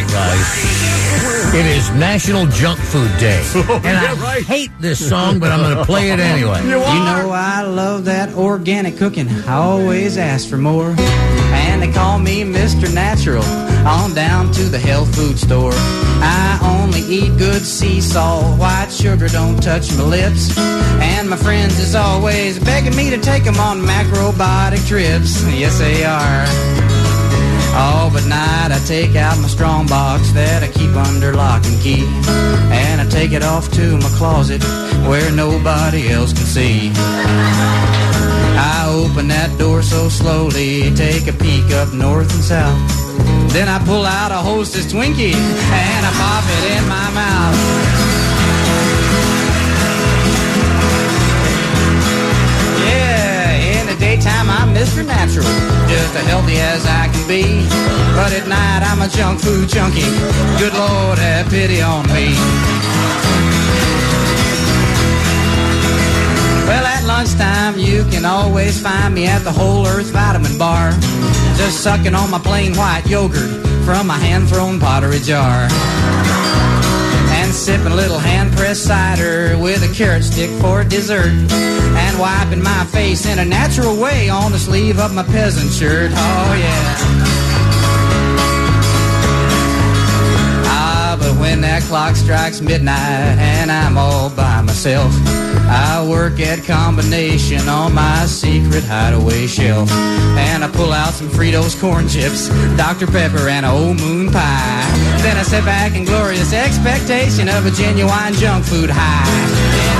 right, guys. It is National Junk Food Day. Oh, and I hate this song, but I'm going to play it anyway. You know I love that organic cooking. I always ask for more. And they call me Mr. Natural. On down to the health food store. I only eat good sea salt. White sugar don't touch my lips. And my friends is always begging me to take them on macrobiotic trips. Yes, they are. Oh, but night I take out my strong box that I keep under lock and key. And I take it off to my closet where nobody else can see. I open that door so slowly, take a peek up north and south. Then I pull out a hostess Twinkie and I pop it in my mouth. Daytime I'm Mr. Natural, just as healthy as I can be. But at night I'm a junk food junkie. Good Lord, have pity on me. Well, at lunchtime, you can always find me at the Whole Earth Vitamin Bar. Just sucking on my plain white yogurt from a hand thrown pottery jar. Sipping a little hand pressed cider with a carrot stick for dessert. And wiping my face in a natural way on the sleeve of my peasant shirt. Oh, yeah. When that clock strikes midnight and I'm all by myself, I work at combination on my secret hideaway shelf. And I pull out some Fritos corn chips, Dr. Pepper, and old moon pie. Then I sit back in glorious expectation of a genuine junk food high.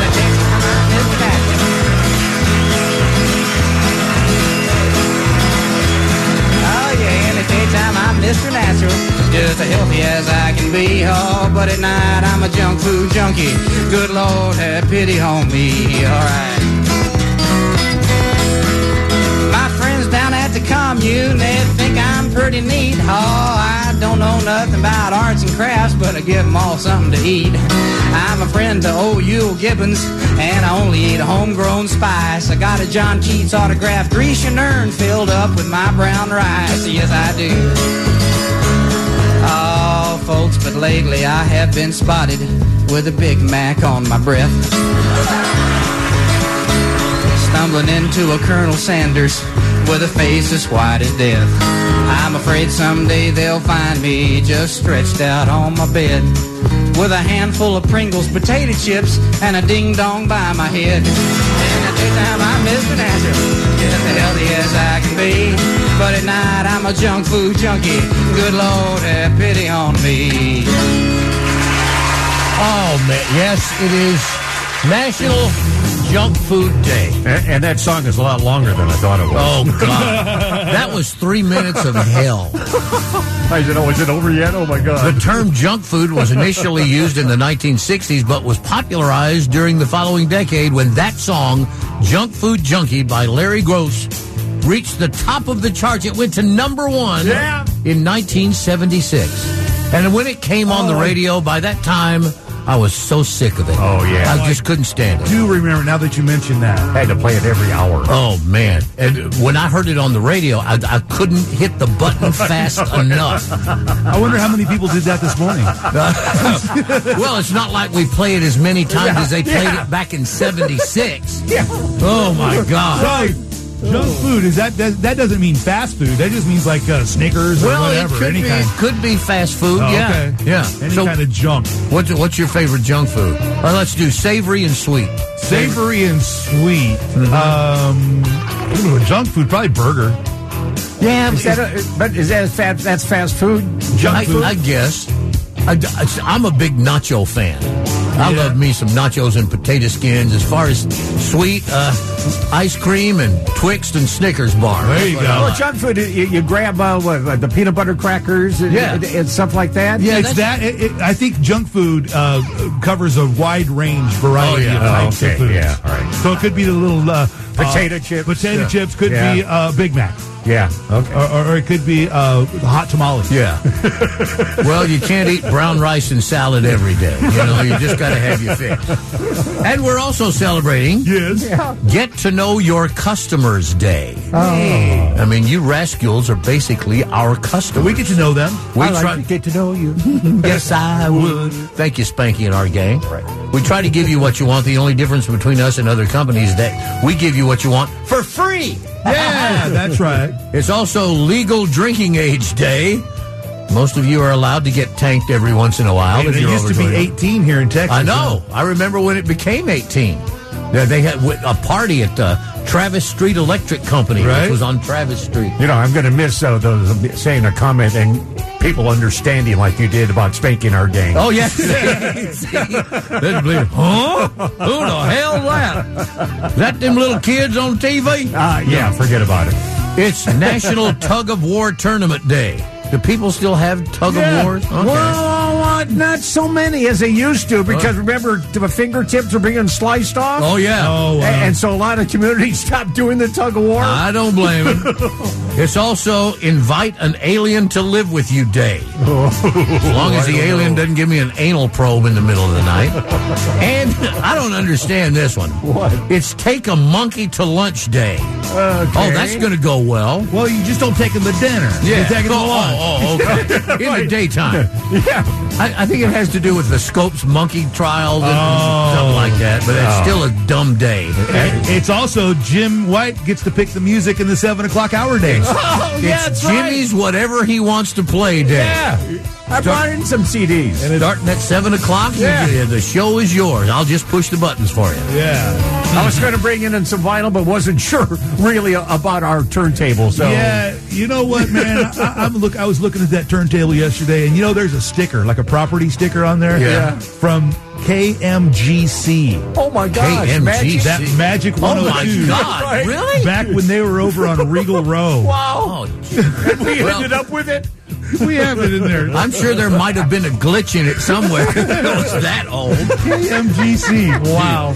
Mr. Natural, just as healthy as I can be. Oh, but at night I'm a junk food junkie. Good Lord, have pity on me. All right. My friends down at the commune, they think I'm pretty neat. Oh, I don't know nothing about arts and crafts, but I give them all something to eat. I'm a friend to old Euell Gibbons, and I only eat homegrown spice. I got a John Keats autographed Grecian urn filled up with my brown rice. Yes, I do. Oh, folks, but lately I have been spotted with a Big Mac on my breath. Stumbling into a Colonel Sanders with a face as white as death. I'm afraid someday they'll find me just stretched out on my bed with a handful of Pringles potato chips and a ding dong by my head. In the daytime I'm Mr. Natural, just as I can be. But at night I'm a junk food junkie. Good Lord, have pity on me. Oh, man. Yes, it is National Junk Food Day. And, and that song is a lot longer than I thought it was. Oh, God. that was three minutes of hell. I said, oh, is it over yet? Oh, my God. The term junk food was initially used in the 1960s, but was popularized during the following decade when that song, Junk Food Junkie by Larry Groce, reached the top of the charts. It went to number one Yeah. in 1976. And when it came on the oh. radio, by that time, I was so sick of it. Oh, yeah. I just couldn't stand it. do remember now that you mentioned that. I had to play it every hour. Oh man! And when I heard it on the radio, I, I couldn't hit the button fast enough. I wonder how many people did that this morning. well, it's not like we play it as many times as they played yeah. it back in '76. Yeah. Oh my God! So, junk food is that, that that doesn't mean fast food. That just means like uh, Snickers or Well, whatever, it could any be, kind. could be fast food. Oh, yeah, okay. yeah. Any so, kind of junk. what's what's your favorite junk food? Well, let's do savory and sweet. Savory and sweet. Mm-hmm. Um, junk food, probably burger. Yeah, Is that a, but is that fast, that's fast food? Junk I, food. I guess. I, am a big nacho fan. I love me some nachos and potato skins. As far as sweet, uh, ice cream and Twix and Snickers bar. There you go. Well, junk food, you, you grab uh, what, uh, the peanut butter crackers and, Yeah. and, and stuff like that. Yeah, it's that. It, it, I think junk food uh, covers a wide range variety Oh, yeah. of types Okay, of food. yeah, all right. So it could be the little uh, Potato uh, chips. Potato Yeah. chips could Yeah. be uh, Big Mac, Yeah. Okay. or, or, or it could be uh, hot tamales. Yeah. well, you can't eat brown rice and salad every day. You know, you just got to have your fix. And we're also celebrating Yes. Get to Know Your Customers Day. I mean, you rascals are basically our customers. We get to know them. We I like try- to get to know you. Yes, I would. Thank you, Spanky and our gang. Right. We try to give you what you want. The only difference between us and other companies is that we give you what you want for free. Yeah, that's right. It's also Legal Drinking Age Day. Most of you are allowed to get tanked every once in a while. If it used to be 18 here in Texas. I know. I remember when it became 18. They- They had a party at the Travis Street Electric Company, Right. which was on Travis Street. You know, I'm going to miss uh, those saying a comment and people understanding like you did about spanking our gang. Oh, yeah. Didn't believe it. Huh? Who the hell that? That them little kids on TV? Uh, yeah, forget about it. It's National Tug of War Tournament Day. Do people still have tug Yeah. of wars? Okay. Well, uh, not so many as they used to because remember the fingertips are being sliced off. oh, yeah. Oh, wow. And so a lot of communities stopped doing the tug of war. I don't blame him. it's also Invite an Alien to Live with You Day. As long as the alien doesn't give me an anal probe in the middle of the night. and I don't understand this one. What? It's Take a Monkey to Lunch Day. Oh, that's going to go well. Well, you just don't take him to dinner. You take them to oh, oh, lunch. oh, oh, okay. In the daytime. yeah. I, I think it has to do with the Scopes monkey trial, and oh. something like that. But it's oh. still a dumb day. It's also Jim White gets to pick the music in the seven o'clock hour days. Oh, yeah, it's that's right. Jimmy's whatever he wants to play day. Yeah. I brought in some CDs. And starting at seven o'clock, Yeah. the show is yours. I'll just push the buttons for you. Yeah. I was going to bring in some vinyl, but wasn't sure really about our turntable. So Yeah, you know what, man? I, I'm look. I was looking at that turntable yesterday, and you know, there's a sticker, like a property sticker on there, Yeah. from KMGC. Oh my gosh, KMG. Magic. That Magic Oh 102. my oh God! Right. Really? Back when they were over on Regal Row. Wow. Oh, we Well- ended up with it. We have it in there. I'm sure there might have been a glitch in it somewhere. it was that old. KMGC. Wow.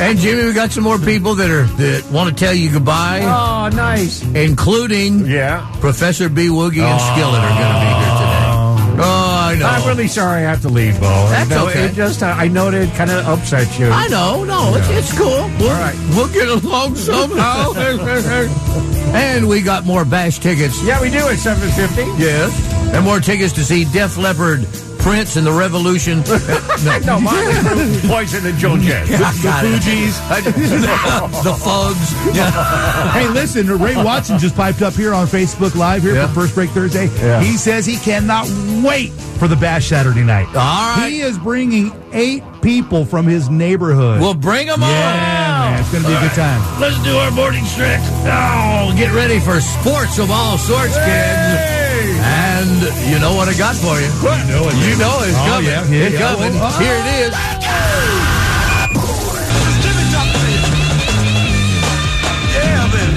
And Jimmy, we got some more people that are that want to tell you goodbye, Oh, nice. including Yeah. Professor B. Woogie and Skillet are going to be here today. Oh, oh I know. I'm really sorry I have to leave, Bo. That's know, okay. It just, uh, I know it kind of upset you. I know, no, it's, it's cool. We'll, All right. we'll get along somehow. and we got more bash tickets. Yeah, we do at 750. Yes. And more tickets to see Def Leppard, Prince, and the Revolution. no, No, mine Poison and Joan Jett. I got it. Fugees. the Fugs. Yeah. Hey, listen, Ray Watson just piped up here on Facebook Live here Yeah. for First Break Thursday. Yeah. He says he cannot wait for the Bash Saturday night. All right. He is bringing eight people from his neighborhood. We'll bring them yeah, on. man, it's going to be a good time. Let's do our morning stretch. Oh, get ready for sports of all sorts, kids. And you know what I got for you. You know it. You know it's Oh, coming. yeah, yeah, it's yeah. coming. Oh, Here it is.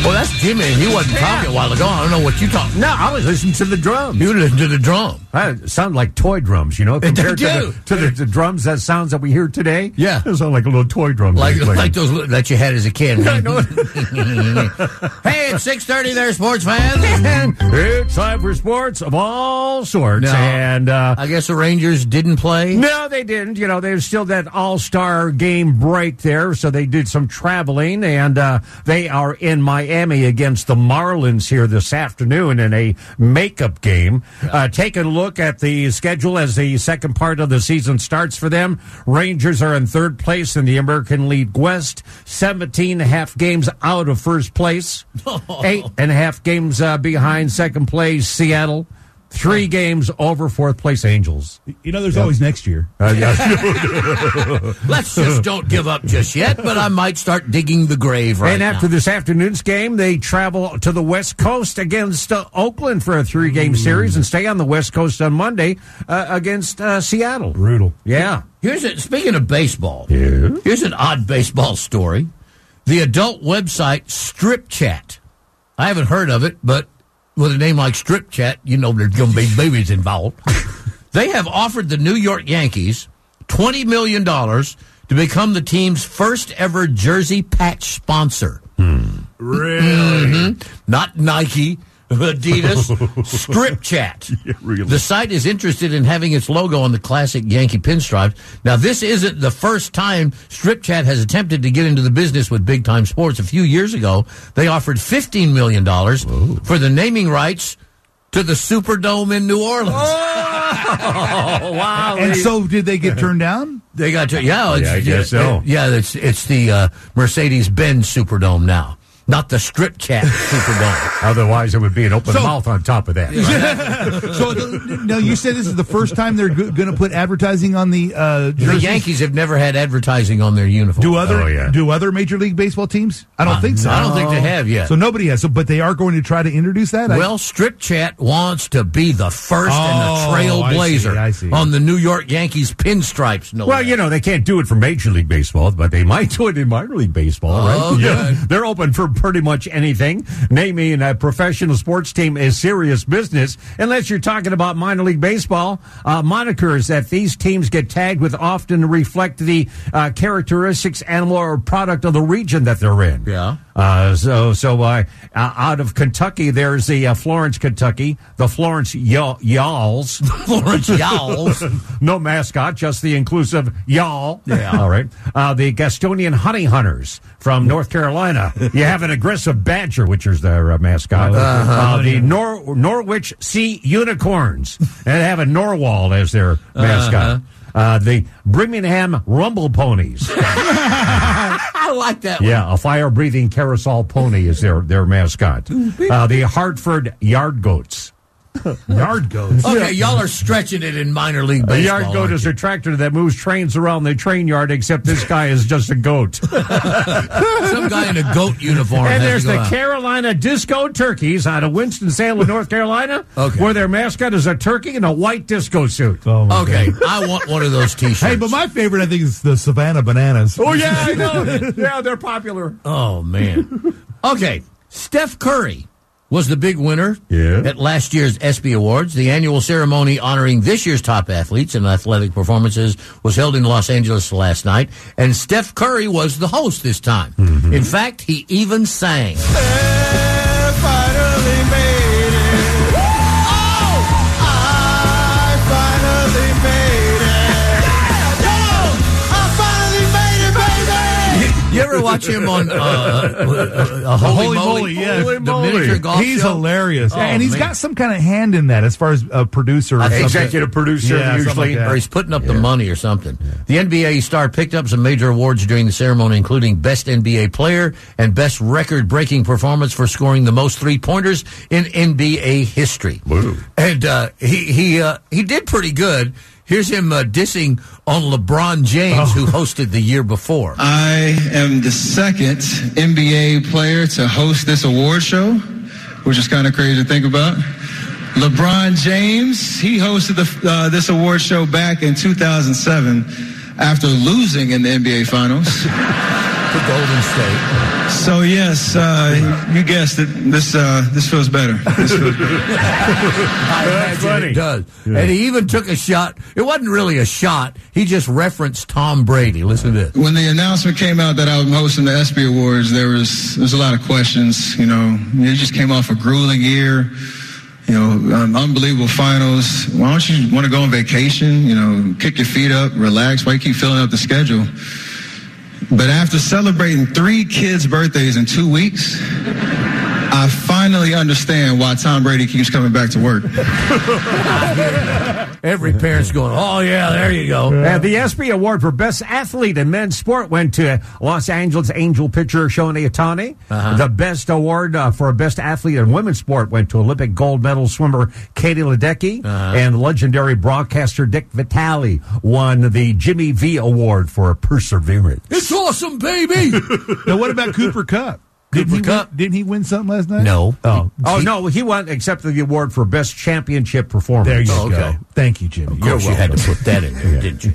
Well, that's Jimmy. He wasn't talking a while ago. I don't know what you talking. No, I was listening to the drums. You listen to the drum. That sound like toy drums, you know, compared to, do. the, to the, the drums that sounds that we hear today. Yeah. They sound like a little toy drum. Like Like, like those li- that you had as a kid. I know. hey, it's six thirty there, sports fans. it's time for sports of all sorts. No. And uh, I guess the Rangers didn't play. no, they didn't. You know, there's still that all star game break there. So they did some traveling, and uh, they are in Miami against the Marlins here this afternoon in a makeup game. Uh, taking a look at the schedule as the second part of the season starts for them. Rangers are in third place in the American League West, 17 and a half games out of first place, eight and a half games uh, behind second place, Seattle. Three games over fourth place Angels. You know, there's always next year. Uh, yeah. Let's just don't give up just yet, but I might start digging the grave right now. and after now. this afternoon's game, they travel to the West Coast against uh, Oakland for a three-game series and stay on the West Coast on Monday uh, against uh, Seattle. Brutal. Yeah. Here's a, speaking of baseball. Yeah. Here's an odd baseball story. The adult website Strip Chat. I haven't heard of it, but with a name like Strip Chat, you know there's going to be babies involved. they have offered the New York Yankees $20 million to become the team's first ever jersey patch sponsor. Hmm. Mm-hmm. Really? Not Nike, Adidas, Strip Chat. really. The site is interested in having its logo on the classic Yankee pinstripes. Now, this isn't the first time Strip Chat has attempted to get into the business with big time sports. A few years ago, they offered $15 million for the naming rights to the Superdome in New Orleans. Oh, wow. And so, did they get turned down? They got to, yeah, it's, I guess so. Yeah, it's, it's the uh, Mercedes Benz Superdome now, not the Strip Chat Superdome. Otherwise, it would be an open So- mouth on top of that. So, the, no, you said this is the first time they're go- going to put advertising on the uh, The? Yankees have never had advertising on their uniform. Do other Oh, yeah. do other Major League Baseball teams? I don't think so. I don't think they have yet. So nobody has. So, but they are going to try to introduce that. I- well, Strip Chat wants to be the first Oh, and the trailblazer I see, I see. on the New York Yankees pinstripes. No Well, less. you know, they can't do it for Major League Baseball, but they might do it in minor league baseball, right? Oh, good. They're open for pretty much anything. Naming a professional sports team is serious business, unless you're talking about minor league baseball. Uh, monikers that these teams get tagged with often reflect the uh, characteristics, animal, or product of the region that they're in. Yeah. Uh, so, so uh, uh, out of Kentucky, there's the uh, Florence, Kentucky, the Florence y- Y'alls. Florence Yalls. no mascot, just the inclusive y'all. Yeah. All right. Uh, the Gastonian Honey Hunters from North Carolina. You have an aggressive badger, which is their uh, mascot. Uh, the Nor- Norwich Sea Unicorns. and they have a narwhal as their mascot. Uh, the Birmingham Rumble Ponies. Like that one. Yeah, a fire-breathing carousel pony is their their mascot. Uh, the Hartford Yard Goats. yard goats. Okay, y'all are stretching it in minor league baseball. A yard goat aren't is you? a tractor that moves trains around the train yard, except this guy is just a goat. some guy in a goat uniform. and there's the out. Carolina Disco Turkeys out of Winston-Salem, North Carolina, Okay. where their mascot is a turkey in a white disco suit. Oh, Okay, God. I want one of those T-shirts. Hey, but my favorite, I think, is the Savannah Bananas. Oh, yeah, I know. yeah, they're popular. Oh man. Okay, Steph Curry was the big winner Yeah. at last year's ESPY Awards. The annual ceremony honoring this year's top athletes and athletic performances was held in Los Angeles last night, and Steph Curry was the host this time. Mm-hmm. In fact, he even sang. You ever watch him on uh, uh, uh, Holy, Holy Moly, yeah. the Moly. miniature golf He's show? hilarious. Oh, and he's man. got some kind of hand in that as far as a producer. or. Executive producer, Yeah, usually. like or he's putting up the money or something. The NBA star picked up some major awards during the ceremony, including Best NBA Player and Best Record Breaking Performance for scoring the most three pointers in NBA history. Woo. And uh, he he uh, he did pretty good. Here's him uh, dissing on LeBron James, who hosted the year before. I am the second NBA player to host this award show, which is kind of crazy to think about. LeBron James, he hosted the, uh, this award show back in 2007 after losing in the NBA Finals. for Golden State. So yes, uh, you guessed it. This uh, this feels better. This feels better. I imagine funny. it does. And he even took a shot. It wasn't really a shot. He just referenced Tom Brady. Listen to this. when the announcement came out that I was hosting the ESPY Awards, there was there was a lot of questions. You know, it just came off a grueling year. You know, um, unbelievable finals. Why don't you want to go on vacation? You know, kick your feet up, relax. Why you keep filling up the schedule? But after celebrating three kids' birthdays in two weeks, I finally finally understand why Tom Brady keeps coming back to work. Every parent's going, oh, yeah, there you go. And the ESPY Award for Best Athlete in Men's Sport went to Los Angeles Angel pitcher Shohei Ohtani. Uh-huh. The Best Award uh, for Best Athlete in Women's Sport went to Olympic gold medal swimmer Katie Ledecky. Uh-huh. And legendary broadcaster Dick Vitale won the Jimmy V Award for Perseverance. It's awesome, baby. now, what about Cooper Kupp? Didn't Cooper he Win, didn't he win something last night? no. Oh, Oh, no, he won, accepted the award for Best Championship Performance. there you Oh, go. okay. Thank you, Jimmy. Of course, you had to put that in there, didn't you?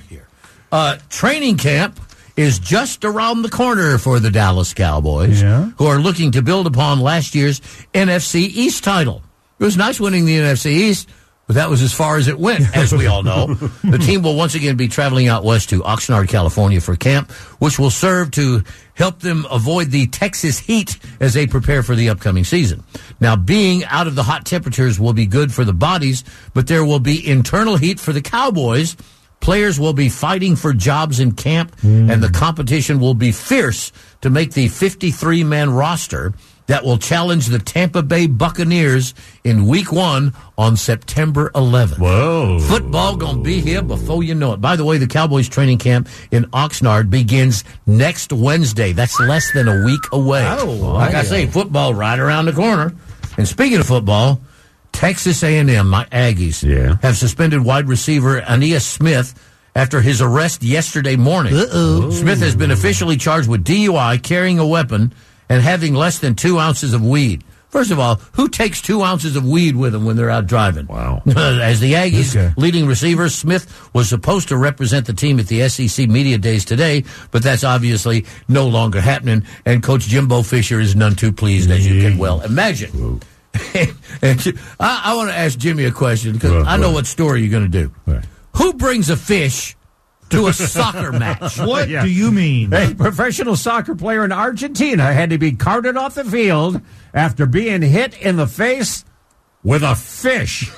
Uh, training camp is just around the corner for the Dallas Cowboys, Yeah. who are looking to build upon last year's NFC East title. It was nice winning the NFC East, but that was as far as it went, as we all know. the team will once again be traveling out west to Oxnard, California for camp, which will serve to help them avoid the Texas heat as they prepare for the upcoming season. Now, being out of the hot temperatures will be good for the bodies, but there will be internal heat for the Cowboys. Players will be fighting for jobs in camp, and the mm. competition will be fierce to make the 53 man roster that will challenge the Tampa Bay Buccaneers in week one on September 11th. Whoa. Football gonna be here before you know it. By the way, the Cowboys training camp in Oxnard begins next Wednesday. That's less than a week away. Oh, like I say, football right around the corner. And speaking of football, Texas A&M, my Aggies, Yeah. have suspended wide receiver Ainias Smith after his arrest yesterday morning. Uh-oh. Smith has been officially charged with DUI, carrying a weapon, and having less than two ounces of weed. First of all, who takes two ounces of weed with them when they're out driving? Wow. As the Aggies' Okay. leading receiver, Smith was supposed to represent the team at the SEC Media Days today, but that's obviously no longer happening, and Coach Jimbo Fisher is none too pleased, as you can well imagine. And I, I want to ask Jimmy a question because Right, I know right. what story you're going to do. Right. Who brings a fish to a soccer match? What Yeah. do you mean? A professional soccer player in Argentina had to be carted off the field after being hit in the face with a fish.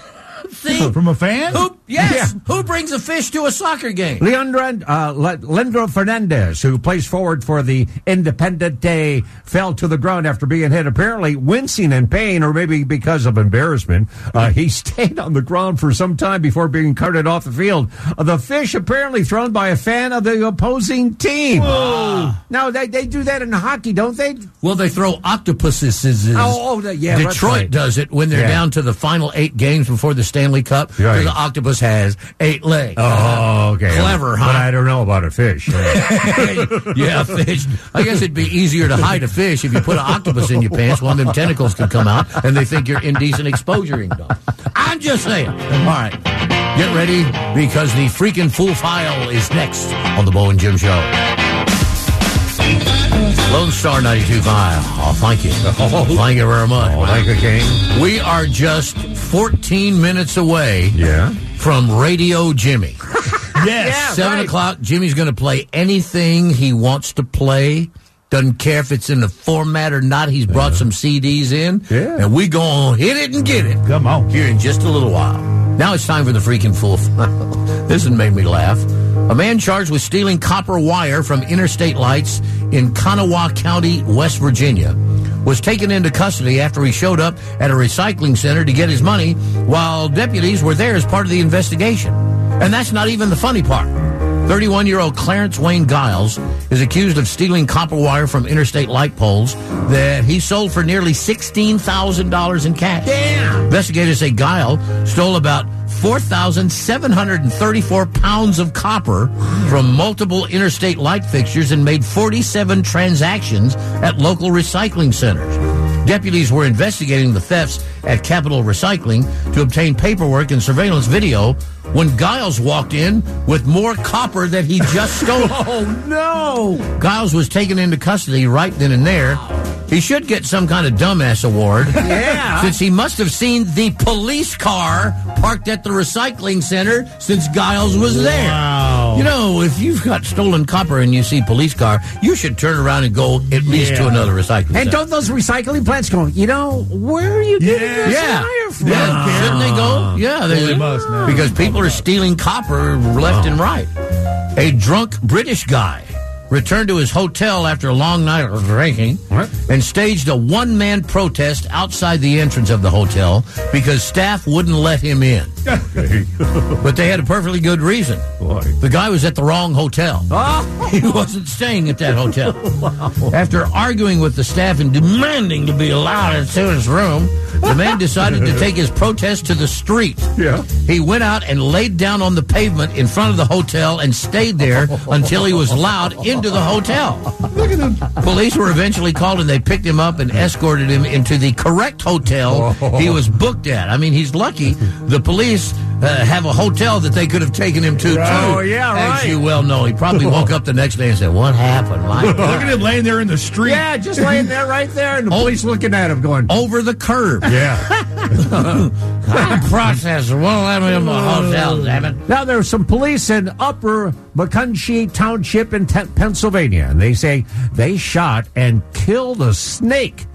See? From a fan? Who, yes. Yeah. Who brings a fish to a soccer game? Leandro, uh, Leandro Fernandez, who plays forward for the Independiente, fell to the ground after being hit, apparently wincing in pain or maybe because of embarrassment. Uh, he stayed on the ground for some time before being carted off the field. Uh, the fish apparently thrown by a fan of the opposing team. Now, they, they do that in hockey, don't they? Well, they throw octopuses. Oh, oh, yeah, Detroit right. does it when they're Yeah. down to the final eight games before the Stanley Cup. Because Right. the octopus has eight legs. Oh, uh-huh. okay. Clever, huh? But? I don't know about a fish. yeah, fish. I guess it'd be easier to hide a fish if you put an octopus in your pants. One of them tentacles can come out, and they think you're indecent exposuring them. I'm just saying. All right, get ready because the freaking full file is next on the Bo and Jim Show. Lone Star 92.5. Oh, thank you. Oh, thank you very much. Oh, thank you, King. We are just 14 minutes away Yeah. from Radio Jimmy. Yes. Seven right. o'clock, Jimmy's going to play anything he wants to play. Doesn't care if it's in the format or not. He's brought some CDs in. Yeah. And we going to hit it and get it. Come on. Here in just a little while. Now it's time for the freaking fool. this has made me laugh. A man charged with stealing copper wire from interstate lights in Kanawha County, West Virginia, was taken into custody after he showed up at a recycling center to get his money while deputies were there as part of the investigation. And that's not even the funny part. 31 year old Clarence Wayne Giles is accused of stealing copper wire from interstate light poles that he sold for nearly $16,000 in cash. Damn. Investigators say Giles stole about 4,734 pounds of copper from multiple interstate light fixtures and made 47 transactions at local recycling centers. Deputies were investigating the thefts at Capital Recycling to obtain paperwork and surveillance video when Giles walked in with more copper that he just stole. Oh, no. Giles was taken into custody right then and there. He should get some kind of dumbass award. Yeah. Since he must have seen the police car parked at the recycling center since Giles was there. Wow. You know, if you've got stolen copper and you see police car, you should turn around and go at least to another recycling And center. don't those recycling plants go, you know, where are you getting Yeah. this yeah. wire from? yeah. Shouldn't they go? Yeah, they, They must now. Because people are stealing copper left and right. A drunk British guy returned to his hotel after a long night of drinking What? and staged a one man protest outside the entrance of the hotel because staff wouldn't let him in. but they had a perfectly good reason. Boy. The guy was at the wrong hotel. Oh, He wasn't staying at that hotel. After arguing with the staff and demanding to be allowed into his room, the man decided to take his protest to the street. Yeah. He went out and laid down on the pavement in front of the hotel and stayed there until he was allowed into the hotel. Look at him. Police were eventually called and they picked him up and escorted him into the correct hotel he oh. was booked at. I mean, he's lucky. The police uh, have a hotel that they could have taken him to, too. Oh, yeah, As right. you well know. He probably woke up the next day and said, What happened? My Look at him laying there in the street. yeah, just laying there right there, and the Oh. police looking at him going, Over the curb. yeah. I'm processing. Won't let me in my hotel, damn it. Now, there's some police in Upper Macungie Township in Te- Pennsylvania, and they say they shot and killed a snake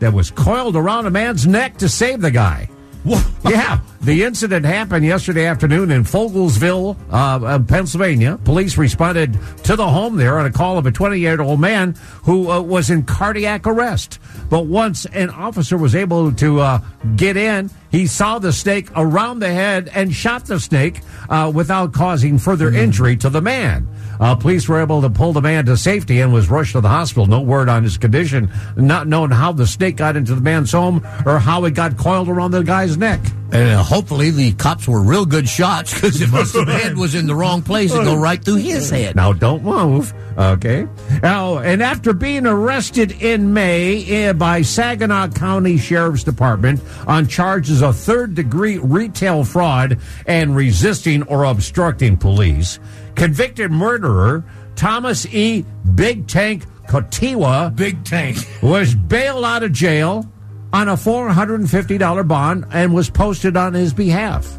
that was coiled around a man's neck to save the guy. Yeah, the incident happened yesterday afternoon in Fogelsville, uh, uh, Pennsylvania. Police responded to the home there on a call of a 28 year old man who uh, was in cardiac arrest. But once an officer was able to uh, get in, he saw the snake around the head and shot the snake uh, without causing further injury to the man. Uh, police were able to pull the man to safety and was rushed to the hospital. No word on his condition, not knowing how the snake got into the man's home or how it got coiled around the guy's neck. And uh, hopefully the cops were real good shots because if the head was in the wrong place, it'd go right through his head. Now, don't move. Okay. Now, and after being arrested in May eh, by Saginaw County Sheriff's Department on charges of third degree retail fraud and resisting or obstructing police, convicted murderer Thomas E. Big Tank Kotiwa Big tank. was bailed out of jail on a $450 bond and was posted on his behalf.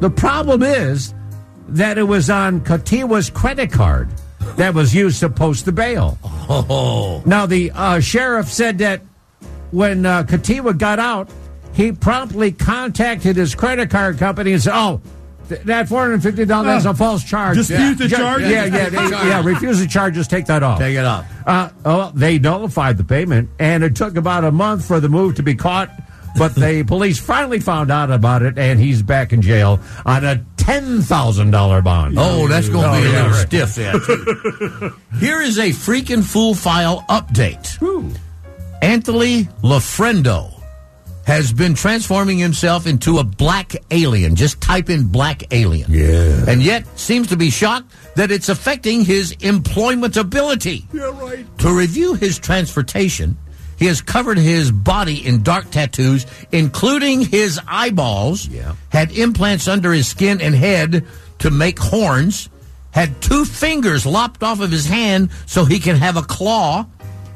The problem is that it was on Katiwa's credit card that was used to post the bail. Oh, Now, the uh, sheriff said that when uh, Katiwa got out, he promptly contacted his credit card company and said, Oh, th- that $450 is a false charge. Dispute the Yeah, charges? Yeah, yeah, they- yeah. Refuse the charges, take that off. take it off. Uh, oh, they nullified the payment, and it took about a month for the move to be caught. But the police finally found out about it, and he's back in jail on a ten thousand dollar bond. Oh, that's going to Oh, be a yeah, little right. stiff there. Here is a freaking fool file update. Anthony Loffredo has been transforming himself into a black alien. Just type in black alien. Yeah. And yet seems to be shocked that it's affecting his employment ability. Yeah, right. To review his transportation, he has covered his body in dark tattoos, including his eyeballs, Yeah. had implants under his skin and head to make horns, had two fingers lopped off of his hand so he can have a claw,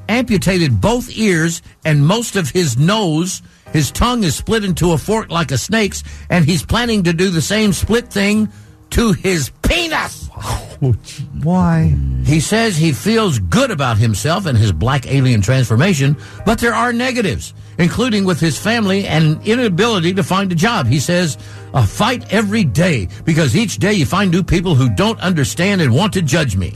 amputated both ears and most of his nose. His tongue is split into a fork like a snake's, and he's planning to do the same split thing to his penis. Why? He says he feels good about himself and his black alien transformation, but there are negatives, including with his family and an inability to find a job. He says, a fight every day because each day you find new people who don't understand and want to judge me.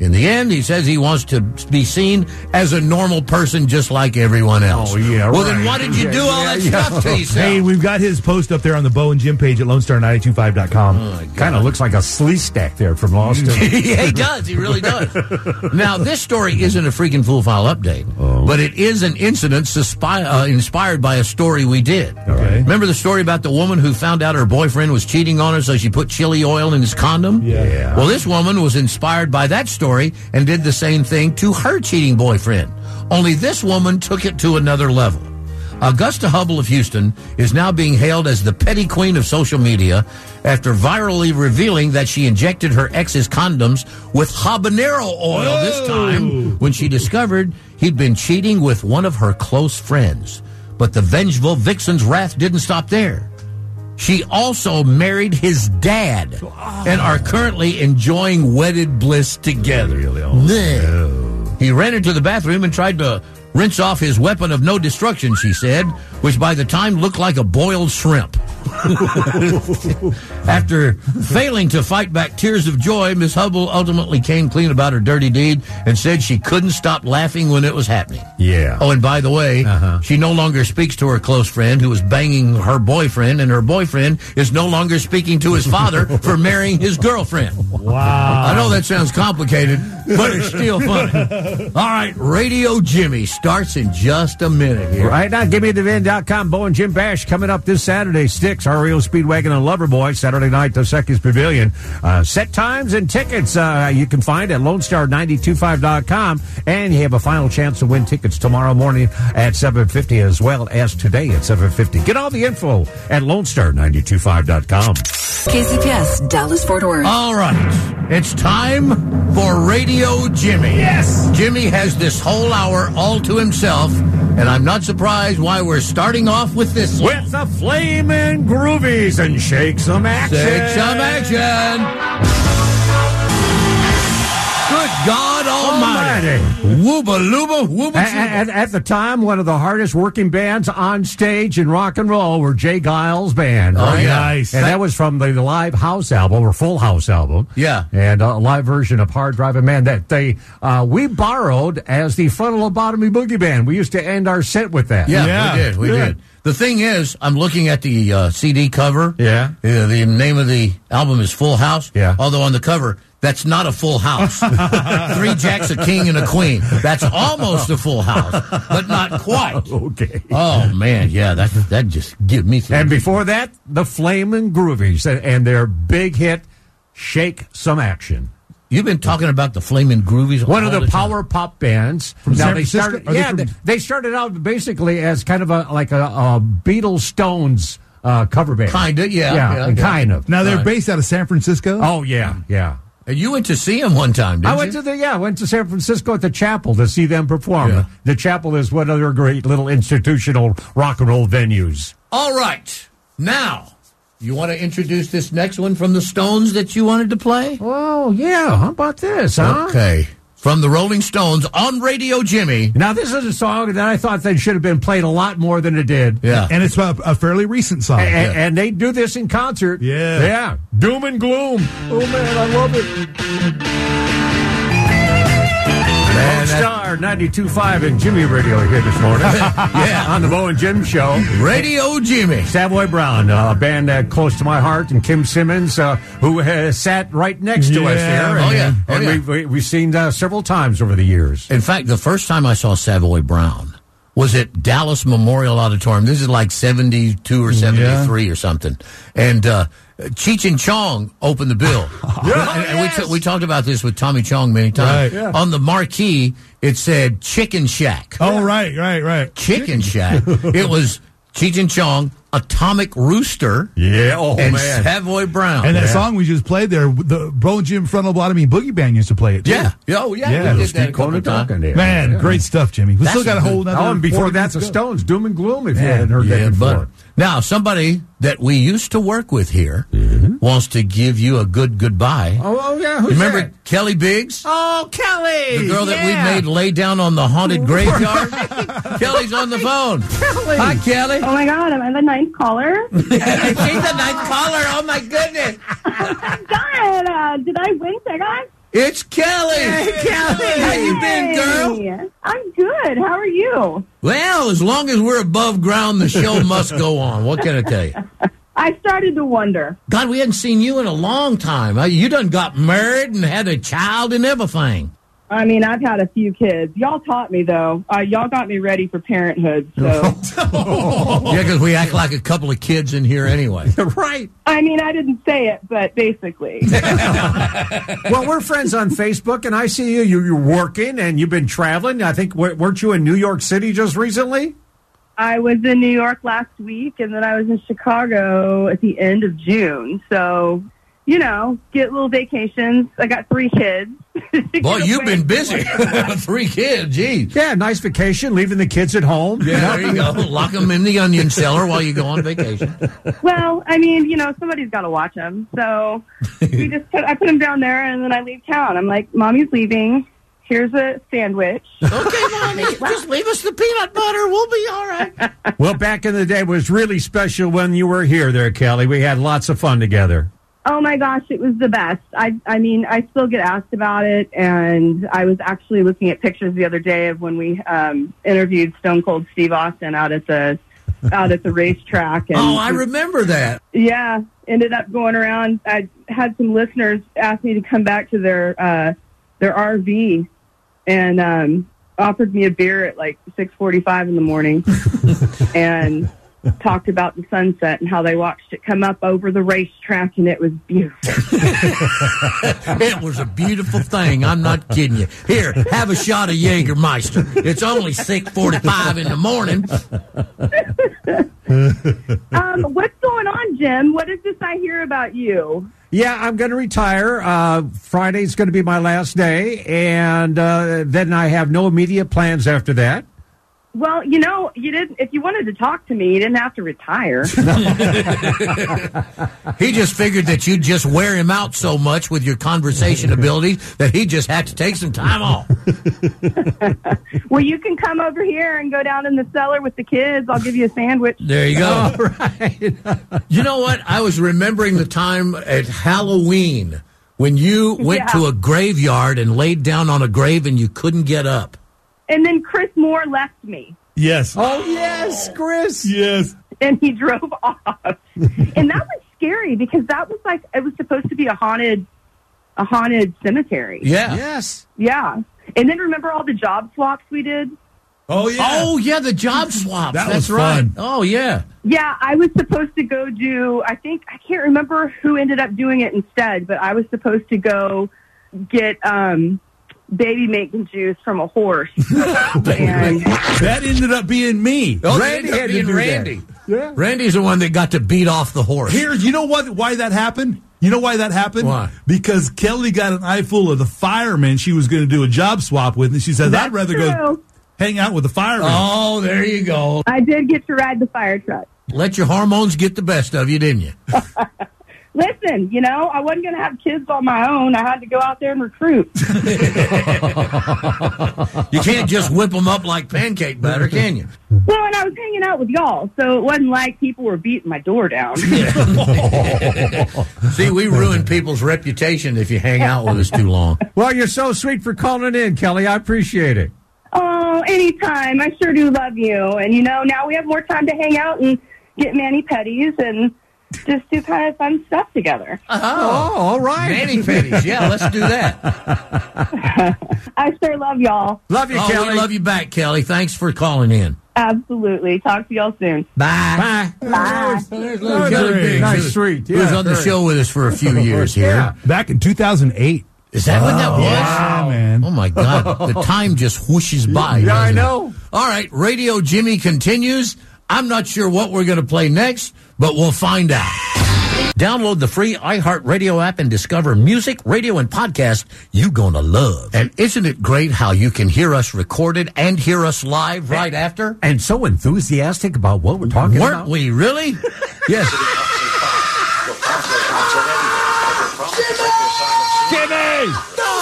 In the end, he says he wants to be seen as a normal person just like everyone else. Oh, yeah, Well, then right. why did you Yeah, do all yeah, that yeah. stuff to yourself? Hey, we've got his post up there on the Bo and Jim page at Oh, LoneStar925.com. Kind of looks like a Sleestak there from Lost. yeah, he does. He really does. now, this story isn't a freaking full file update, but it is an incident suspi- uh, inspired by a story we did. Okay. Remember the story about the woman who found out her boyfriend was cheating on her, so she put chili oil in his condom? Yeah. Well, this woman was inspired by that story and did the same thing to her cheating boyfriend. Only this woman took it to another level. Augusta Hubble of Houston is now being hailed as the petty queen of social media after virally revealing that she injected her ex's condoms with habanero oil this time when she discovered he'd been cheating with one of her close friends. But the vengeful vixen's wrath didn't stop there. She also married his dad and are currently enjoying wedded bliss together. Nah. Oh, he ran into the bathroom and tried to rinse off his weapon of no destruction, she said, which by the time looked like a boiled shrimp. After failing to fight back tears of joy, Miss Hubble ultimately came clean about her dirty deed and said she couldn't stop laughing when it was happening. Yeah. Oh, and by the way, Uh-huh. she no longer speaks to her close friend who was banging her boyfriend, and her boyfriend is no longer speaking to his father for marrying his girlfriend. Wow. I know that sounds complicated, but it's still funny. All right, Radio Jimmy starts in just a minute here. Right now, give me the van.com. Bo and Jim Bash coming up this Saturday. Styx, REO Speedwagon and Loverboy, Saturday night, Dos Equis Pavilion. Uh, set times and tickets uh, you can find at LoneStar925.com. And you have a final chance to win tickets tomorrow morning at 7.50 as well as today at 7.50. Get all the info at LoneStar925.com. KZPS, Dallas Fort Worth. All right, it's time for Radio Jimmy. Yes! Jimmy has this whole hour all to himself, and I'm not surprised why we're starting off with this. With the flaming groovies and shake some action. Take some action. Good God Almighty. Almighty. Wooba looba wooba A- chooba. At, at the time, one of the hardest working bands on stage in rock and roll were J. Geils' band. Oh, right? yeah. Nice. And that was from the live house album or full house album. Yeah. And a live version of Hard Driving Man that they uh, we borrowed as the frontal lobotomy boogie band. We used to end our set with that. Yeah, Yeah. we did. We Yeah. did. The thing is, I'm looking at the uh, CD cover. Yeah. Uh, the name of the album is Full House. Yeah. Although on the cover, that's not a full house. Three jacks, a king, and a queen. That's almost a full house, but not quite. Okay. Oh man, yeah, that that just give me. Things. And before that, the Flamin' Groovies and, and their big hit, Shake Some Action. You've been talking about the Flaming Groovies. one of all the, time. power pop bands. From now San they Francisco? started, Are they yeah, from- they, they started out basically as kind of a like a, a Beatles Stones uh, cover band. Kinda, yeah, yeah, yeah, yeah. kind of. Now they're Right. based out of San Francisco. Oh yeah, yeah. And you went to see him one time, didn't I went you? to the yeah, I went to San Francisco at the Chapel to see them perform. Yeah. The Chapel is one of their great little institutional rock and roll venues. All right, now you want to introduce this next one from the Stones that you wanted to play? Oh yeah, how about this, huh? Okay. From the Rolling Stones on Radio Jimmy. Now this is a song that I thought that should have been played a lot more than it did. Yeah. And it's a, a fairly recent song. A- a- and, they do this in concert. Yeah. Yeah. Doom and gloom. Oh man, I love it. Man, that- Star 92.5 and Jimmy Radio here this morning. Yeah. On the Bo and Jim show. Radio Jimmy. Savoy Brown, uh, a band uh, close to my heart, and Kim Simmonds, uh, who has sat right next to us here. oh, And, yeah. Oh, and yeah. We've, we- we've seen uh, several times over the years. In fact, the first time I saw Savoy Brown was at Dallas Memorial Auditorium. This is like 72 or 73 or something. And uh, Cheech and Chong opened the bill. Oh, yeah. and, and we, t- we talked about this with Tommy Chong many times. Right. Yeah. On the marquee, it said Chicken Shack. oh, right, right, right. Chicken Shack. it was Cheech and Chong, Atomic Rooster, Yeah, oh and man. Savoy Brown. And that Yeah. song we just played there, the Bo and Jim Frontal Lobotomy Boogie Band used to play it. Too. yeah. Oh, yeah. Yeah. we did that a Steve Conan talking there. Man, Yeah. great stuff, Jimmy. We That's still got a a whole good- another Oh, and before 40 that, the. Stones, Doom and Gloom, if you Yeah. hadn't heard Yeah, that but before. Now somebody that we used to work with here wants to give you a good goodbye. Oh, oh yeah, who's Remember that? Kelly Biggs? Oh, Kelly! The girl that we made lay down on the haunted graveyard? Kelly's on the phone. Kelly. Hi, Kelly. Oh my god, am I the ninth caller? She's the ninth caller. Oh, my goodness. Darn, uh, did I win tickets? It's Kelly. Hey, Kelly. How you been, girl? I'm good. How are you? Well, as long as we're above ground, the show must go on. What can I tell you? I started to wonder. God, we hadn't seen you in a long time. Uh, You done got married and had a child and everything. I mean, I've had a few kids. Y'all taught me though. Uh, y'all got me ready for parenthood. So, Yeah, because we act like a couple of kids in here anyway. right. I mean, I didn't say it, but basically, Well, we're friends on Facebook, and I see you. you you're working, and you've been traveling. I think weren't you in New York City just recently? I was in New York last week, and then I was in Chicago at the end of June. So, you know, get little vacations. I got three kids. Boy, Get you've been busy. Three kids, geez. Yeah, nice vacation, leaving the kids at home. Yeah, there you go. Lock them in the onion cellar while you go on vacation. Well, I mean, you know, somebody's got to watch them. So we just put, I put them down there, and then I leave town. I'm like, "Mommy's leaving. Here's a sandwich. Okay, Mommy, just leave us the peanut butter. We'll be all right. Well, back in the day was really special when you were here there, Kelly. We had lots of fun together. Oh my gosh, it was the best. I I mean, I still get asked about it, and I was actually looking at pictures the other day of when we um, interviewed Stone Cold Steve Austin out at the out at the racetrack. And Oh, I remember that. yeah, ended up going around. I had some listeners ask me to come back to their uh, their RV and um, offered me a beer at like six forty five in the morning, and talked about the sunset and how they watched it come up over the racetrack, and it was beautiful. It was a beautiful thing. I'm not kidding you. Here, have a shot of Jägermeister. It's only 6:45 in the morning. um, what's going on, Jim? What is this I hear about you? Yeah, I'm going to retire. Uh, Friday's going to be my last day, and uh, then I have no immediate plans after that. Well, you know, you didn't. If you wanted to talk to me, you didn't have to retire. He just figured that you'd just wear him out so much with your conversation ability that he just had to take some time off. well, you can come over here and go down in the cellar with the kids. I'll give you a sandwich. There you go. All right. You know what? I was remembering the time at Halloween when you went Yeah. to a graveyard and laid down on a grave and you couldn't get up. And then Chris Moore left me, Yes. oh, yes, Chris. Yes. and he drove off. and that was scary because that was like it was supposed to be a haunted, a haunted cemetery. Yeah. Yes. Yeah. And then remember all the job swaps we did? Oh yeah. Oh yeah, the job swaps. That That's was right. fun. Oh yeah. Yeah, I was supposed to go do. I think I can't remember who ended up doing it instead, but I was supposed to go get um, baby making juice from a horse. and That ended up being me. Oh, Randy Randy had to being do that. Randy. Yeah. Randy's the one that got to beat off the horse. Here, you know what? Why that happened? You know why that happened? Why? Because Kelly got an eyeful of the fireman she was going to do a job swap with, and she says, That's "I'd rather go hang out with the fireman." Oh, there you go. I did get to ride the fire truck. Let your hormones get the best of you, didn't you? Listen, you know, I wasn't going to have kids on my own. I had to go out there and recruit. You can't just whip them up like pancake batter, can you? well, and I was hanging out with y'all, so it wasn't like people were beating my door down. See, we ruin people's reputation if you hang out with us too long. Well, you're so sweet for calling in, Kelly. I appreciate it. Oh, anytime. I sure do love you. And, you know, now we have more time to hang out and get mani petties and just do kind of fun stuff together. Uh-huh. Oh, all right. Manny petties. Yeah, let's do that. I sure love y'all. Love you, Oh, Kelly. we love you back, Kelly. Thanks for calling in. Absolutely. Talk to y'all soon. Bye. Bye. Bye. There's little Kelly Biggs. Nice, sweet. Who was Yeah, on the very. show with us for a few years here. Yeah. Back in 2008. Is that what that oh, was? Yeah, man. Oh my God! The time just whooshes by. Yeah, I doesn't it? know. All right, Radio Jimmy continues. I'm not sure what we're going to play next, but we'll find out. Download the free iHeartRadio app and discover music, radio, and podcast you're going to love. And isn't it great how you can hear us recorded and hear us live right after? And so enthusiastic about what we're talking Weren't about. we really? yes. Jimmy! No!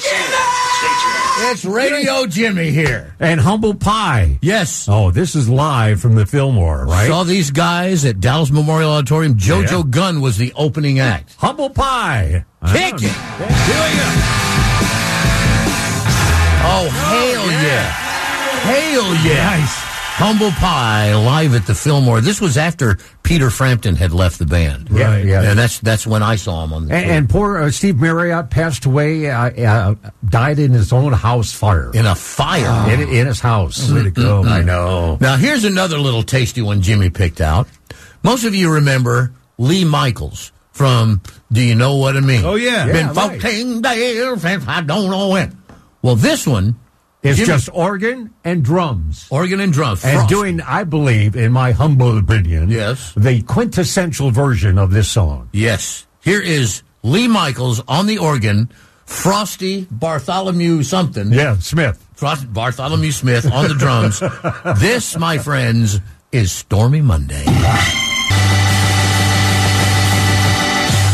Jimmy! It's Radio Jimmy here. And Humble Pie. Yes. Oh, this is live from the Fillmore, right? Saw these guys at Dallas Memorial Auditorium. JoJo Yeah. Gunne was the opening act. Humble Pie. Kick it. Here we go. Oh, hell oh, yeah. Hell yeah. Nice. Humble Pie live at the Fillmore. This was after Peter Frampton had left the band. Yeah, Right. yeah. And that's that's when I saw him on the And, and poor uh, Steve Marriott passed away, uh, uh, died in his own house fire. in a fire. in, in his house. Way to go. I know. Now, here's another little tasty one Jimmy picked out. Most of you remember Lee Michaels from Do You Know What I Mean? Oh, yeah. Been Yeah, right. 14 days since I don't know when. Well, this one It's Jimmy- just organ and drums. organ and drums. And Frost. doing, I believe, in my humble opinion, Yes. the quintessential version of this song. Yes. Here is Lee Michaels on the organ, Frosty Bartholomew something. Yeah, Smith. Frost, Bartholomew Smith on the drums. this, my friends, is Stormy Monday.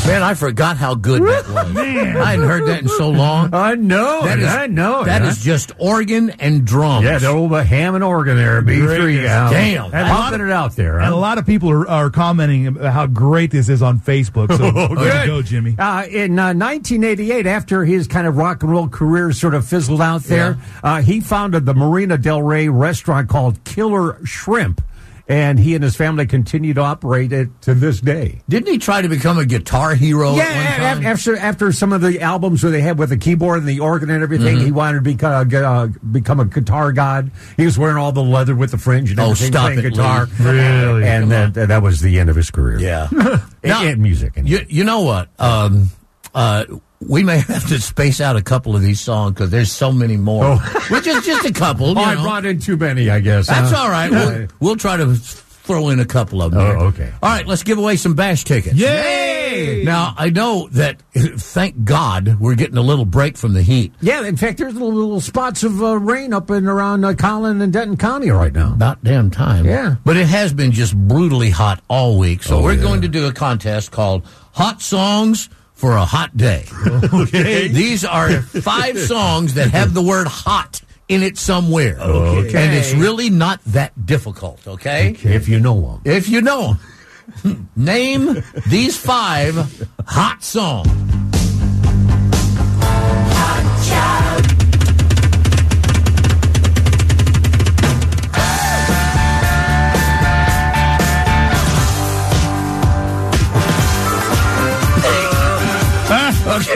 Man, I forgot how good that was. Man. I hadn't heard that in so long. I know That it. is- I know it. That huh? is just organ and drums. Yeah, the old and organ there, B three. Damn. and And a lot it out there. And a lot of people are, are commenting about how great this is on Facebook. So Oh, way to good. go, Jimmy. Uh, in uh, 1988, after his kind of rock and roll career sort of fizzled out there, uh, he founded the Marina Del Rey restaurant called Killer Shrimp, and he and his family continue to operate it to this day. Didn't he try to become a guitar hero Yeah, at one time? after after some of the albums where they had with the keyboard and the organ and everything, Mm-hmm. he wanted to become uh, become a guitar god. He was wearing all the leather with the fringe and Oh, everything, playing it, guitar. Lee. Really? And that, that was the end of his career. yeah. and, Now- and music. And You, you know what? Um, uh, we may have to space out a couple of these songs because there's so many more. Oh. Which is just a couple. oh, I brought in too many, I guess. That's huh? all right. We'll, we'll try to throw in a couple of them. Oh, here. okay. All right, let's give away some bash tickets. Yay! Now I know that. Thank God we're getting a little break from the heat. Yeah, in fact, there's little, little spots of uh, rain up and around uh, Collin and Denton County right now. About damn time. Yeah. But it has been just brutally hot all week. So Oh, we're yeah. going to do a contest called Hot Songs for a Hot Day. Okay. These are five songs that have the word hot in it somewhere. Okay. And it's really not that difficult, okay? If you know them. If you know them. Name these five hot songs.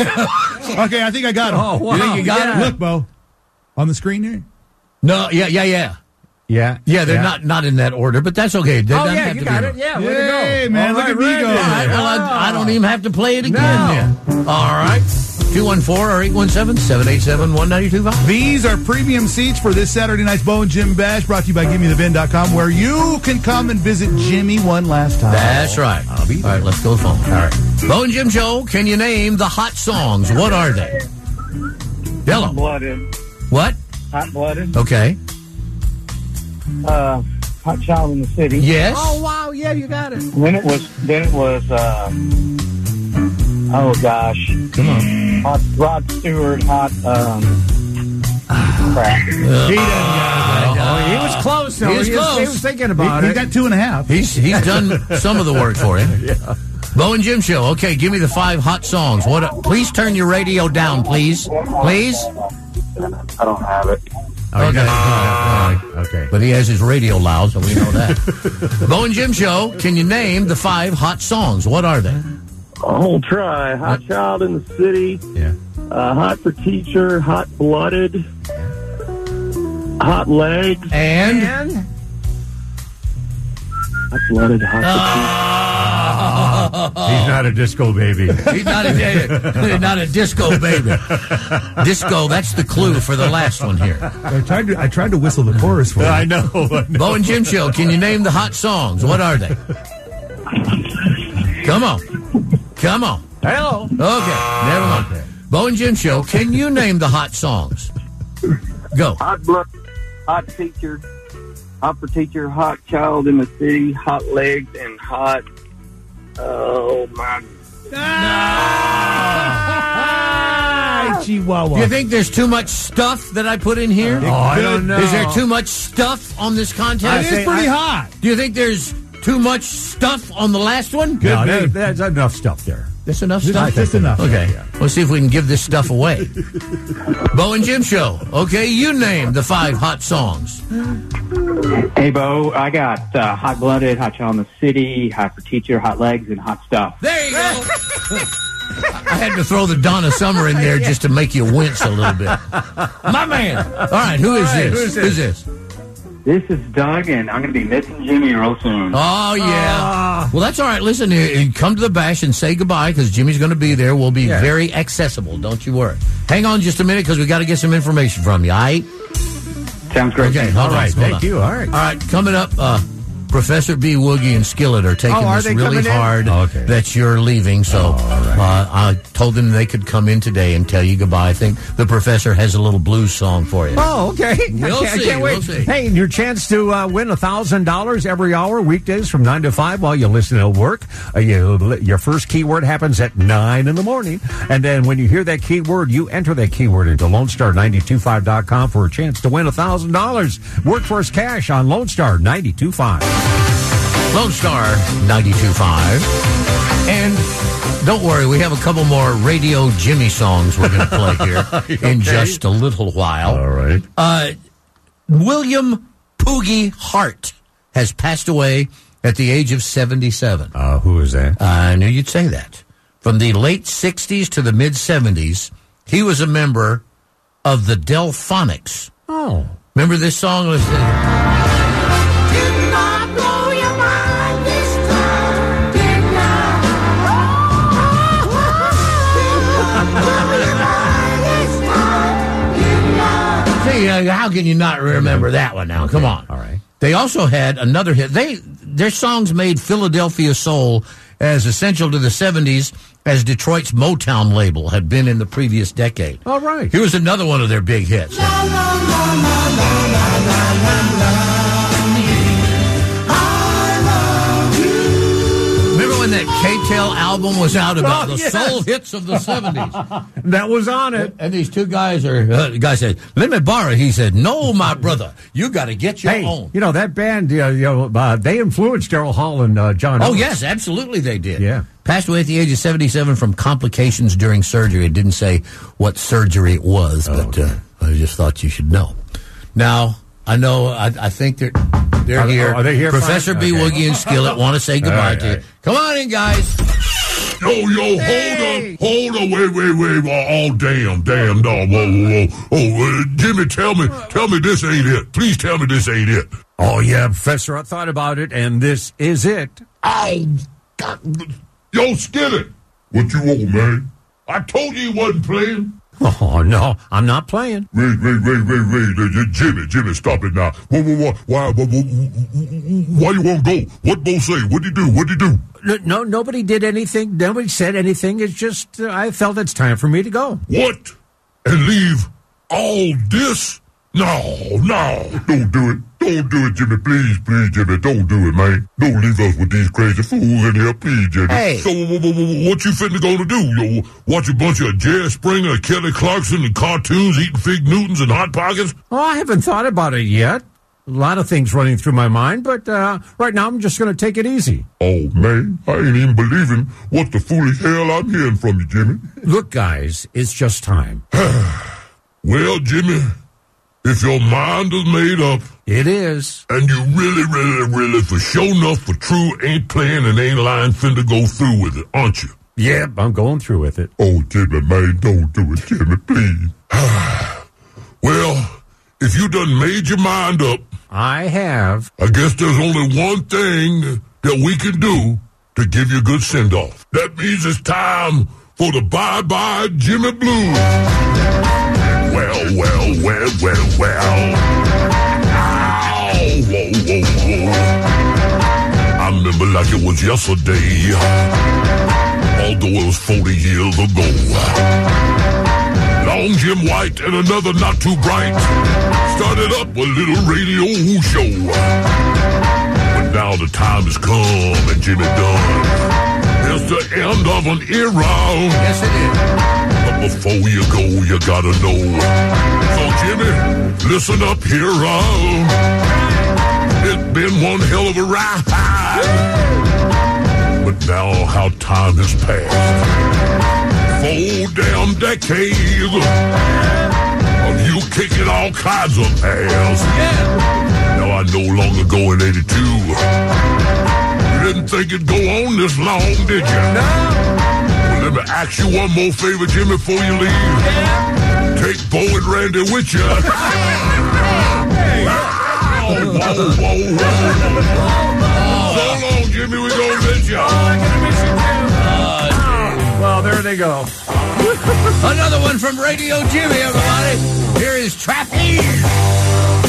Okay. okay, I think I got him. Oh, wow. You think you got it? Look, Bo, on the screen there. No, yeah, yeah, yeah. Yeah. Yeah, they're not not in that order, but that's okay. They Oh, yeah, have you to got it. in- Yeah, way to go. man, All look right, at me go. All right, well, I, I don't oh. even have to play it again No. then. All right. 214 or 817 787 1925. These are premium seats for this Saturday night's Bo and Jim Bash, brought to you by GiveMeTheVin.com, where you can come and visit Jimmy one last time. That's right. I'll be All right, let's go phone. All right. Bo and Jim Show, can you name the hot songs? What are they? Hello. blooded, What? hot blooded, Okay. uh, hot child in the city. Yes. Oh, wow. Yeah, you got it. Then it was, then it was, uh, oh gosh, Come on. hot Rod Stewart, hot, um, crap. He doesn't got it. Uh-huh. Oh, he was close, though. He was he, close. he was thinking about He, he got two and a half. He's he's done some of the work for you. yeah. Bo and Jim Show. Okay, give me the five hot songs. What? A, Please turn your radio down, please. Please. I don't have it. Oh, Okay. got it. Uh, okay. But he has his radio loud, so we know that. Bo and Jim Show. Can you name the five hot songs? What are they? I'll try. Hot child in the city, Yeah. uh, hot for teacher, hot blooded, hot legs, And. And hot blooded, hot he's not a disco baby. He's not a, not a disco baby. Disco, that's the clue for the last one here. I tried to I tried to whistle the chorus for I you. know. I know. Bo and Jim Show, can you name the hot songs? What are they? Come on. Come on. Hello. Okay, never mind. Bo and Jim Show, can you name the hot songs? Go. hot blood, hot teacher, hot for teacher, hot child in the city, hot legs, and hot. Oh my! Ah, Chihuahua. Do you think there's too much stuff that I put in here? Oh, I don't know. Is there too much stuff on this it contest? is pretty hot. Do you think there's too much stuff on the last one? No, be. that, that's enough stuff there. That's enough Just- stuff. just enough. Okay, Yeah, let's see if we can give this stuff away. Bo and Jim Show. Okay, you name the five hot songs. Hey Bo, I got uh, hot blooded, hot child in the city, hot for teacher, hot legs, and hot stuff. There you go. I had to throw the Donna Summer in there just to make you wince a little bit. My man. All right, who is right, this? who's this? Who's this? This is Doug, and I'm going to be missing Jimmy real soon. Oh yeah. Ah. well, that's all right. Listen, uh, come to the bash and say goodbye because Jimmy's going to be there. We'll be Yeah. very accessible. Don't you worry. Hang on just a minute because we got to get some information from you. All right. Sounds great. Okay. Thanks. Hold All on, right. hold Thank on. you. All right. All right. Coming up. Uh, Professor B, Woogie, and Skillet are taking Oh, are this really coming in? hard Okay. that you're leaving. So uh, I told them they could come in today and tell you goodbye. I think the professor has a little blues song for you. Oh, okay. We'll I can't, I see, can't wait. we'll see. Hey, and your chance to uh, win $1,000 every hour, weekdays from 9 to 5 while you listen to work. Uh, you, your first keyword happens at 9 in the morning. And then when you hear that keyword, you enter that keyword into LoneStar925.com for a chance to win $1,000. Workforce cash on Lone Star 925. Lone Star 92.5. And don't worry, we have a couple more Radio Jimmy songs we're going to play here in just a little while. All right. Uh, William Poogie Hart has passed away at the age of 77. Uh, who is that? I knew you'd say that. From the late 60s to the mid 70s, he was a member of the Delfonics. Oh. Remember this song? Was, how can you not remember that one now? Come on. All right. They also had another hit. They their songs made Philadelphia soul as essential to the 70s as Detroit's Motown label had been in the previous decade. All right. Here's another one of their big hits. Remember when that K-Tel album was out about Oh, the yes. soul hits of the 70s? That was on it. And these two guys are, uh, the guy said, let me borrow. He said, no, my brother, you got to get your Hey, own. you know, that band, you know, uh, they influenced Daryl Hall and uh, John Oh, Ellis. yes, absolutely they did. Yeah. Passed away at the age of 77 from complications during surgery. It didn't say what surgery it was, but uh, I just thought you should know. Now, I know, I, I think they're, they're Are here. are they here, Professor Frank? B. Okay. Woogie and Skillet want to say goodbye right, to you. right. Come on in, guys. Yo, yo, Hey. hold up, hold up, wait, wait, wait, oh, damn, damn, dog, whoa, whoa, whoa. Oh, uh, Jimmy, tell me, tell me this ain't it. Please tell me this ain't it. Oh, yeah, Professor, I thought about it, and this is it. Oh, God. Yo, Skillet, what you want, man? I told you he wasn't playing. Oh, no, I'm not playing. Wait, wait, wait, wait, wait, Jimmy, Jimmy, stop it now. Why, why, why, why you won't go? What Bo say? What'd he do? What'd he do? No, no, nobody did anything. Nobody said anything. It's just, uh, I felt it's time for me to go. What? And leave all this? No, no, don't do it. Don't do it, Jimmy. Please, please, Jimmy. Don't do it, man. Don't leave us with these crazy fools in here, please, Jimmy. Hey. So, wh- wh- wh- what you finna gonna do? Yo, watch a bunch of Jerry Springer, Kelly Clarkson, and cartoons eating Fig Newtons and Hot Pockets? Oh, I haven't thought about it yet. A lot of things running through my mind, but uh, right now I'm just going to take it easy. Oh, man, I ain't even believing what the foolish hell I'm hearing from you, Jimmy. Look, guys, it's just time. Well, Jimmy, if your mind is made up, It is. And you really, really, really, for sure enough, for true, ain't playing and ain't lying, finna go through with it, aren't you? Yep, I'm going through with it. Oh, Jimmy, man, don't do it, Jimmy, please. well, if you done made your mind up, I have. I guess there's only one thing that we can do to give you a good send off. That means it's time for the bye bye Jimmy Blues. Well, well, well, well, well. Ow, whoa, whoa, whoa. I remember like it was yesterday, although it was 40 years ago. Long Jim White and another not too bright started up a little radio show. But now the time has come and Jimmy done. It's the end of an era. Yes, it is. Before you go, you gotta know. So Jimmy, listen up here. Uh, it's been one hell of a ride. But now how time has passed. Four damn decades of you kicking all kinds of ass. Now I no longer go in 82. You didn't think it'd go on this long, did you? No. Well, let me ask you one more favor, Jimmy, before you leave. Take Bo and Randy with you. Whoa, whoa, whoa. So long, Jimmy, we gonna miss you. Uh, well, there they go. Another one from Radio Jimmy, everybody. Here is Trapeze.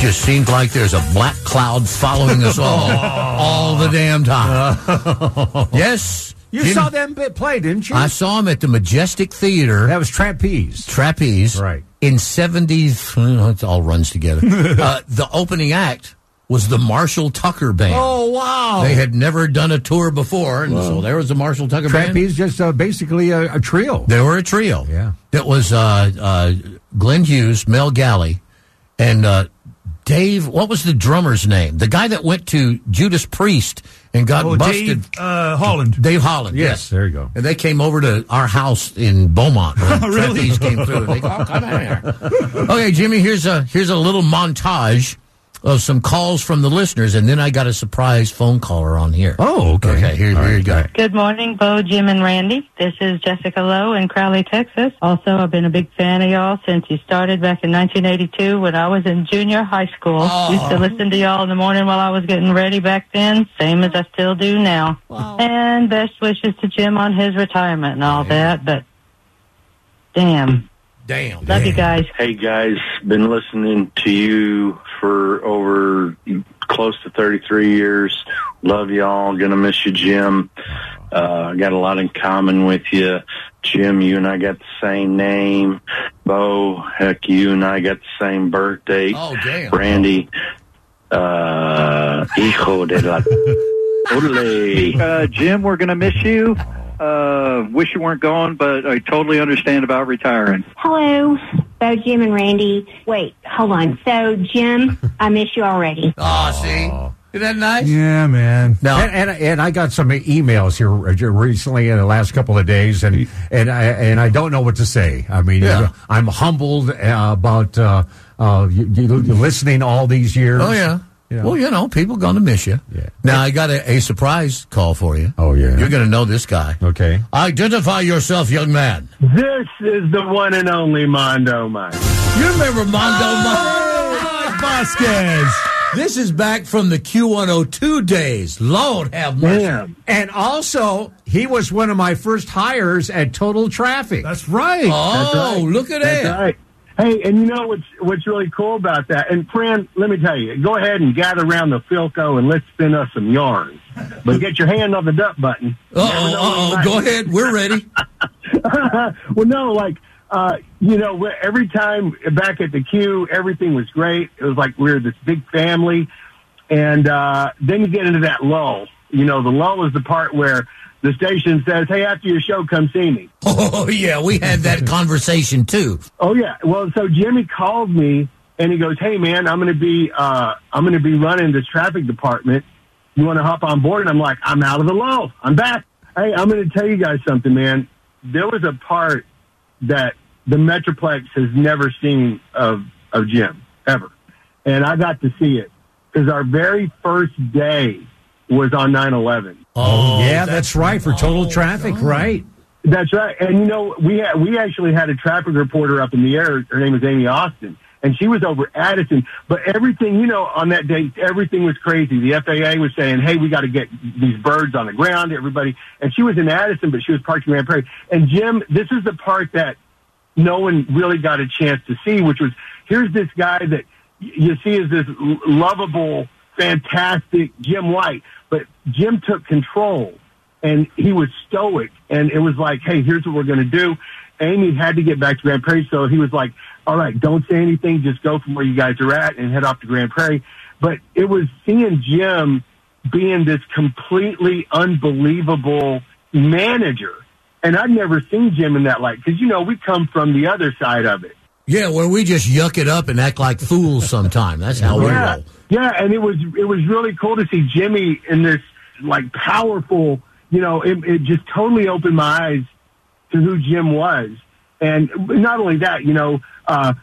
Just seems like there's a black cloud following us all all the damn time. yes. You Jimmy- saw them bit play, didn't you? I saw him at the Majestic Theater. that was trapeze. Trapeze. Right. In 70s, well, it all runs together. uh, the opening act was the Marshall Tucker Band. Oh wow! They had never done a tour before, and so there was the Marshall Tucker Band. trapeze just uh, basically a, a trio. They were a trio. Yeah. That was uh, uh, Glenn Hughes, Mel Galley, and uh, Dave. What was the drummer's name? The guy that went to Judas Priest and got Oh, busted. Dave uh, Holland. Dave Holland. Yes, there you go. And they came over to our house in Beaumont. When Really? Trapeze came through. They go, oh, come here. Okay, Jimmy. Here's a here's a little montage of some calls from the listeners, and then I got a surprise phone caller on here. Oh, okay. Okay, here, All here you go. Good morning, Bo, Jim, and Randy. This is Jessica Lowe in Crowley, Texas. Also, I've been a big fan of y'all since you started back in 1982 when I was in junior high school. Oh. Used to listen to y'all in the morning while I was getting ready back then, same as I still do now. And best wishes to Jim on his retirement and all that, but damn. Damn. Love you guys. Hey guys, been listening to you for over close to 33 years. Love y'all. Gonna miss you, Jim. Uh, got a lot in common with you. Jim, you and I got the same name. Bo, heck, you and I got the same birthday. Oh, damn. Brandy, uh, hijo de la... Ole. Uh, Jim, we're going to miss you. Uh, wish you weren't gone, but I totally understand about retiring. Hello, Bo, Jim, and Randy. Wait, hold on. So, Jim, I miss you already. Oh, see? Isn't that nice? Yeah, man. Now, And, and and I got some emails here uh, recently in the last couple of days, and and I and I don't know what to say. I mean, Yeah. I'm humbled uh, about uh, uh, you, you listening all these years. Oh yeah. Yeah. Well, you know, people gonna miss you. Yeah. Now I got a, a surprise call for you. Oh, yeah. You're gonna know this guy. Okay. Identify yourself, young man. This is the one and only Mondo Mike. You remember Mondo? Oh, Vasquez. This is back from the Q102 days. Lord have mercy. Damn. And also, he was one of my first hires at Total Traffic. That's right. Oh, look at That's that. right. Hey, and you know what's what's really cool about that? And Fran, let me tell you, go ahead and gather around the Philco and let's spin us some yarn. But get your hand on the duck button. Uh oh, oh. Go ahead. We're ready. well, no, like uh, you know, every time back at the queue, everything was great. It was like we were this big family, and uh, then you get into that lull. You know, the lull is the part where the station says, "Hey, after your show, come see me." Oh yeah, we had that conversation too. Oh yeah. Well, so Jimmy called me and he goes, "Hey man, I'm going to be uh, I'm going to be running this traffic department. You want to hop on board?" And I'm like, "I'm out of the lull. I'm back." Hey, I'm going to tell you guys something, man. There was a part that the Metroplex has never seen of of Jim ever, and I got to see it because our very first day was on 9/11. Oh, yeah, that's, right for Total oh, Traffic, right? That's right. And you know, we had, we actually had a traffic reporter up in the air. Her name was Amy Austin, and she was over Addison. But everything, you know, on that day, everything was crazy. The FAA was saying, "Hey, we got to get these birds on the ground." Everybody, and she was in Addison, but she was parked in Grand Prairie. And Jim, this is the part that no one really got a chance to see, which was here's this guy that you see as this lovable, fantastic Jim White, but Jim took control and he was stoic and it was like, hey, here's what we're going to do. Amy had to get back to Grand Prairie, so he was like, all right, don't say anything, just go from where you guys are at and head off to Grand Prairie. But it was seeing Jim being this completely unbelievable manager. And I'd never seen Jim in that light because, you know, we come from the other side of it. Yeah, where we just yuck it up and act like fools sometime. That's how we roll. Yeah, and it was it was really cool to see Jimmy in this like powerful. You know, it, it just totally opened my eyes to who Jim was, and not only that, you know, uh,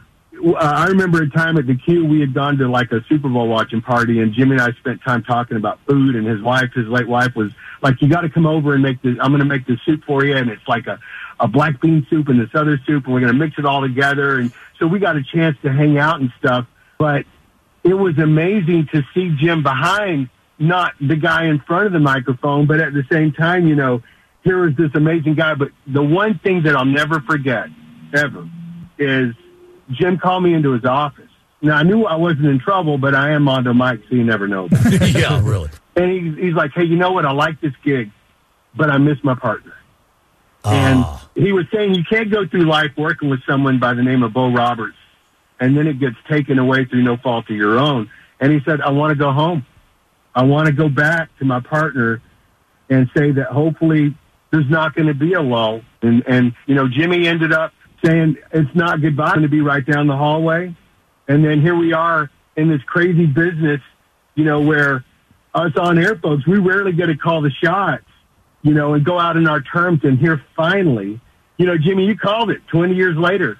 uh, I remember a time at the Q we had gone to like a Super Bowl watching party, and Jimmy and I spent time talking about food, and his wife, his late wife, was like, "You got to come over and make this. I'm going to make this soup for you, and it's like a a black bean soup and this other soup, and we're going to mix it all together." And so we got a chance to hang out and stuff, but it was amazing to see Jim behind, not the guy in front of the microphone, but at the same time, you know, here is this amazing guy. But the one thing that I'll never forget, ever, is Jim called me into his office Now I knew I wasn't in trouble, but I am Mondo Mike, so you never know. yeah, really. And he's, he's like, hey, you know what? I like this gig, but I miss my partner. And ah. he was saying you can't go through life working with someone by the name of Bo Roberts, and then it gets taken away through no fault of your own. And he said, I want to go home. I want to go back to my partner and say that hopefully there's not going to be a lull. And, and, you know, Jimmy ended up saying it's not goodbye, going to be right down the hallway. And then here we are in this crazy business, you know, where us on air folks, we rarely get to call the shots, you know, and go out in our terms. And here finally, you know, Jimmy, you called it 20 years later.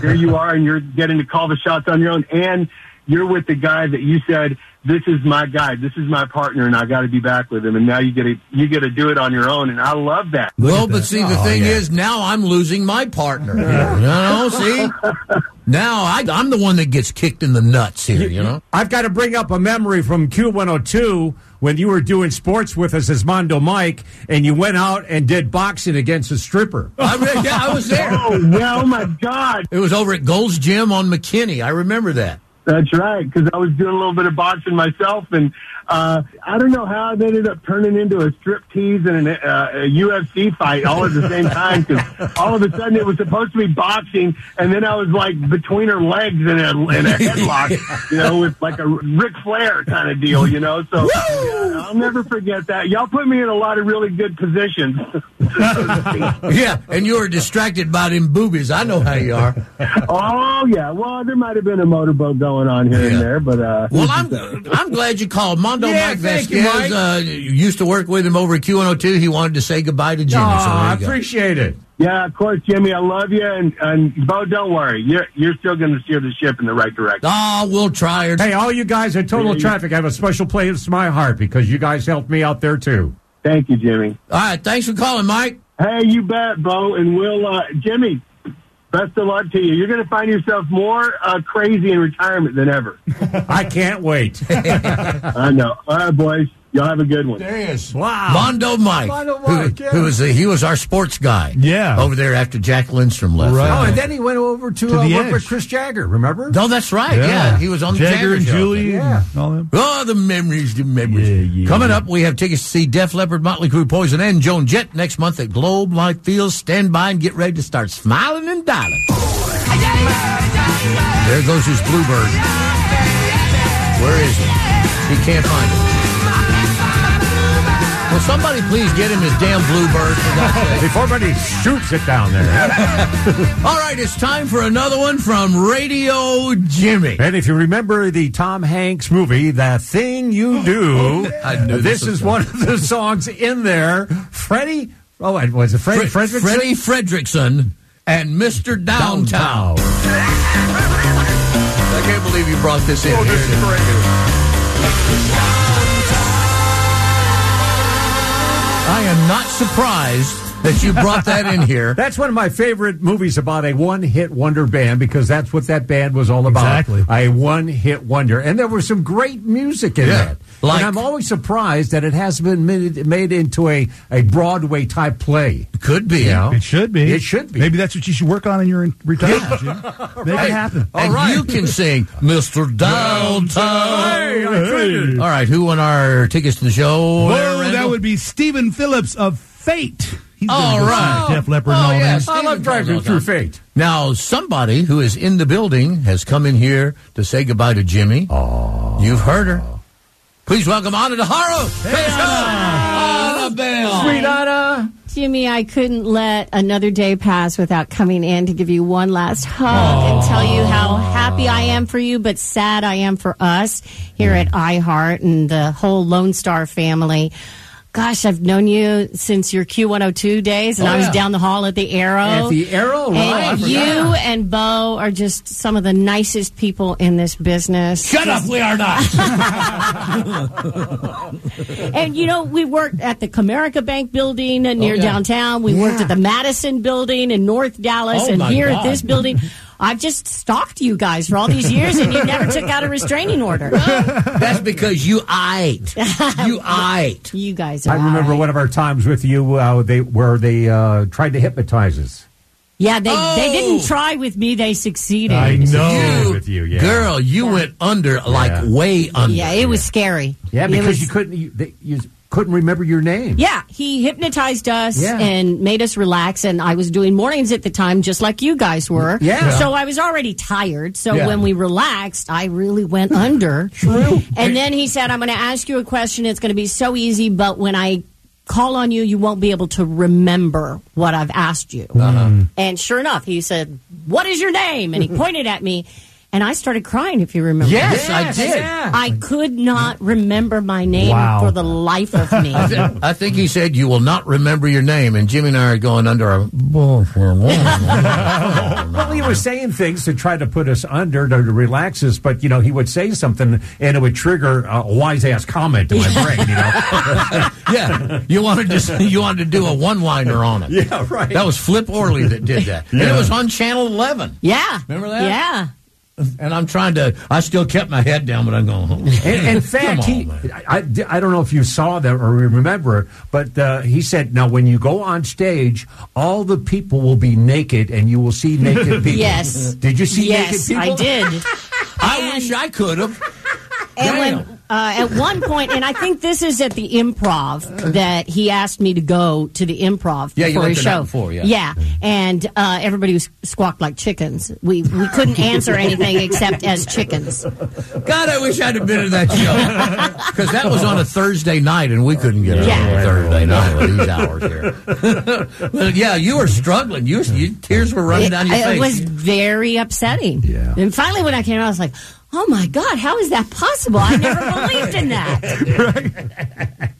Here you are and you're getting to call the shots on your own. And you're with the guy that you said, this is my guy, this is my partner, and I got to be back with him. And now you get to, you get to do it on your own. And I love that. Well, but see, the oh, thing is, now I'm losing my partner. You know, see? Now I, I'm the one that gets kicked in the nuts here, you know? I've got to bring up a memory from Q102 when you were doing sports with us as Mondo Mike, and you went out and did boxing against a stripper. I re- yeah, I was there. Oh, yeah, oh my God. It was over at Gold's Gym on McKinney. I remember that. That's right, because I was doing a little bit of boxing myself, and uh, I don't know how it ended up turning into a strip tease and an, uh, a UFC fight all at the same time. Because all of a sudden it was supposed to be boxing, and then I was like between her legs in a, in a headlock, you know, with like a Ric Flair kind of deal, you know. So yeah, I'll never forget that. Y'all put me in a lot of really good positions. yeah, and you were distracted by them boobies. I know how you are. oh yeah, well there might have been a motorboat going on here and there, but uh, Well, I'm I'm glad you called. Mondo Yeah, Mike thank you, Vasquez uh, used to work with him over at Q102. He wanted to say goodbye to Jimmy. Aw, so I you go. appreciate it. Yeah, of course, Jimmy. I love you, and and Bo, don't worry. You're you're still going to steer the ship in the right direction. Oh, we'll try it. Hey, all you guys at Total Yeah. Traffic I have a special place in my heart because you guys helped me out there too. Thank you, Jimmy. All right, thanks for calling, Mike. Hey, you bet, Bo, and we'll uh, Jimmy. Best of luck to you. You're going to find yourself more uh, crazy in retirement than ever. I can't wait. I know. All right, boys. Y'all have a good one. There he is. Wow. Mondo Mike, Mondo who- yeah. who, was the, he was our sports guy. Yeah. over there after Jack Lindstrom left. Right. Oh, and then he went over to, To uh, the work Edge. with Chris Jagger. Remember? No, that's right. Yeah, he was on the Jagger Jagger and. Julie Yeah. and all them. Oh, the memories, the memories. Yeah, yeah. Coming up, we have tickets to see Def Leppard, Motley Crue, Poison, and Joan Jett next month at Globe Life Field. Stand by and get ready to start smiling and dialing. There goes his bluebird. Where is he? He can't find it. Will somebody please get him his damn bluebird? For God's sake? Before everybody shoots it down there. All right, it's time for another one from Radio Jimmy. and if you remember the Tom Hanks movie, The Thing You Do, uh, this this is one of the songs in there. Freddie, oh, and was it Freddie Fre- Frederickson? Freddie Fredrickson and Mr. Downtown. I can't believe you brought this in. Oh, here it is. I am not surprised that you brought that in here. That's one of my favorite movies about a one hit wonder band because that's what that band was all about. Exactly. A one hit wonder. And there was some great music in Yeah. that. Like- and I'm always surprised that it hasn't been made, made into a, a Broadway type play. Could be. You know? It should be. It should be. Maybe that's what you should work on in your retirement. Jim. Make it happen. And right. you can sing Mr. Downtown. Hey, I figured. All right, who won our tickets to the show? there, Oh, that would be Stephen Phillips of Fate. He's All gonna go right. see Def Leppard Oh, and all yes. that. I love driving through fate. Now, somebody who is in the building has come in here to say goodbye to Jimmy. Oh. You've heard her. Please welcome Anna DeHaro. Hey, Annabelle. Sweet Anna. Jimmy, I couldn't let another day pass without coming in to give you one last hug and tell you how happy I am for you, but sad I am for us here at iHeart and the whole Lone Star family. Gosh, I've known you since your Q102 days, and Oh, I was yeah. down the hall at the Arrow. At the Arrow, right, And you and Bo are just some of the nicest people in this business. Shut up, we are not. And you know, we worked at the Comerica Bank building uh, near Oh, yeah. downtown. We worked at the Madison building in North Dallas, Oh, and here God. at this building. I've just stalked you guys for all these years, and you never took out a restraining order. That's because you ate. You ate. You guys are. I remember all right. one of our times with you uh, they, where they uh, tried to hypnotize us. Yeah, they, they Oh. didn't try with me, they succeeded. I know You- with you, yeah. Girl, you went under, like Yeah. way under. Yeah, it was scary. Yeah, because was- you couldn't you, they, you couldn't remember your name. Yeah, he hypnotized us Yeah. and made us relax. And I was doing mornings at the time, just like you guys were. Yeah. So I was already tired. So Yeah. when we relaxed, I really went under. True. And then he said, I'm going to ask you a question. It's going to be so easy, but when I call on you, you won't be able to remember what I've asked you. Uh-huh. And sure enough, he said, What is your name? And he pointed at me. And I started crying, if you remember. Yes, I did. yeah. I could not remember my name Wow. for the life of me. I, thi- I think he said you will not remember your name, and Jimmy and I are going under a. Well, he was saying things to try to put us under to, to relax us, but you know he would say something and it would trigger a wise ass comment in my brain. You know, yeah, you wanted to you wanted to do a one liner on it. Yeah, right. That was Flip Orley that did that, and it was on Channel Eleven. Yeah. Remember that? Yeah. And I'm trying to. I still kept my head down, but I'm going. home. in, in fact, on, he. I, I don't know if you saw that or remember, it, but uh, he said, "Now, when you go on stage, all the people will be naked, and you will see naked people." Yes. Did you see yes, naked people? I did. I wish I could have. And when, uh, at one point, and I think this is at the improv that he asked me to go to the improv Yeah, you for went his to that show. before, yeah. yeah, and uh, everybody was squawked like chickens. We we couldn't answer anything except as chickens. God, I wish I'd have been in that show because that was on a Thursday night, and we couldn't get Yeah. on a Thursday night with these hours here. Well, yeah, you were struggling. You, you tears were running It, down your it face. It was very upsetting. Yeah. And finally, when I came out, I was like, "Oh my God, how is that possible? I never believed in that." right.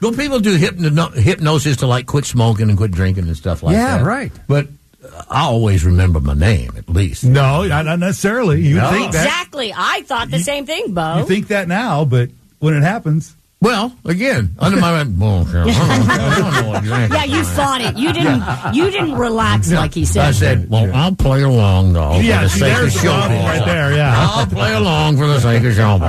Well, people do hypno- hypnosis to like quit smoking and quit drinking and stuff like Yeah, that. Yeah, right. But uh, I always remember my name at least. No, not, not necessarily. You No. think that Exactly. I thought the same thing, Bo. you think that now, but when it happens, Well, again, under my bullshit. I don't know exactly. yeah, you fought it. You didn't. You didn't relax like he said. I said, well, I'll play along, though, Yeah, for the see, sake of there's the right there, yeah. I'll play along for the sake of showbiz.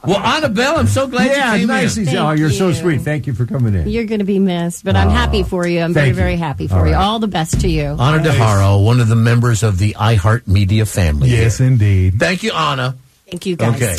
well, Annabelle, I'm so glad Yeah, you came nice in. Oh, you're so sweet. Thank you for coming in. You're going to be missed, but I'm oh, happy for you. I'm very, you. very happy for All you. right. All the best to you. Anna DeHaro, one of the members of the iHeart Media family. yes, here. indeed. Thank you, Anna. Thank you, guys. Okay.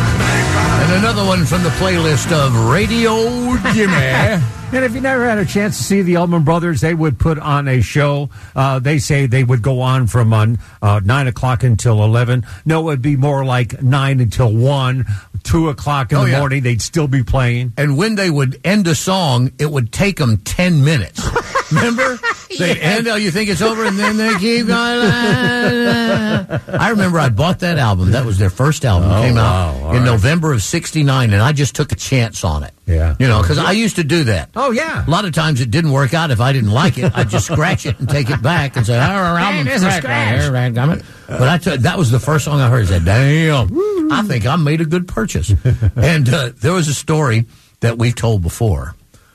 And another one from the playlist of Radio Jimmy. And if you never had a chance to see the Allman Brothers, they would put on a show. Uh, they say they would go on from uh, 9 o'clock until 11. No, it would be more like 9 until 1, 2 o'clock in Oh, the yeah. morning. They'd still be playing. and when they would end a song, it would take them 10 minutes. Remember? They'd end, oh, you think it's over, and then they keep going. I remember I bought that album. That was their first album. Oh, came wow. out All in right. November of 69, and I just took a chance on it. Yeah. You know, because I used to do that. Oh, yeah. A lot of times it didn't work out. If I didn't like it, I'd just scratch it and take it back and say, "Oh, our album's there's a right scratch." here, dadgummit." But I took that was the first song I heard. I said, "Damn, I think I made a good purchase." and uh, there was a story that we've told before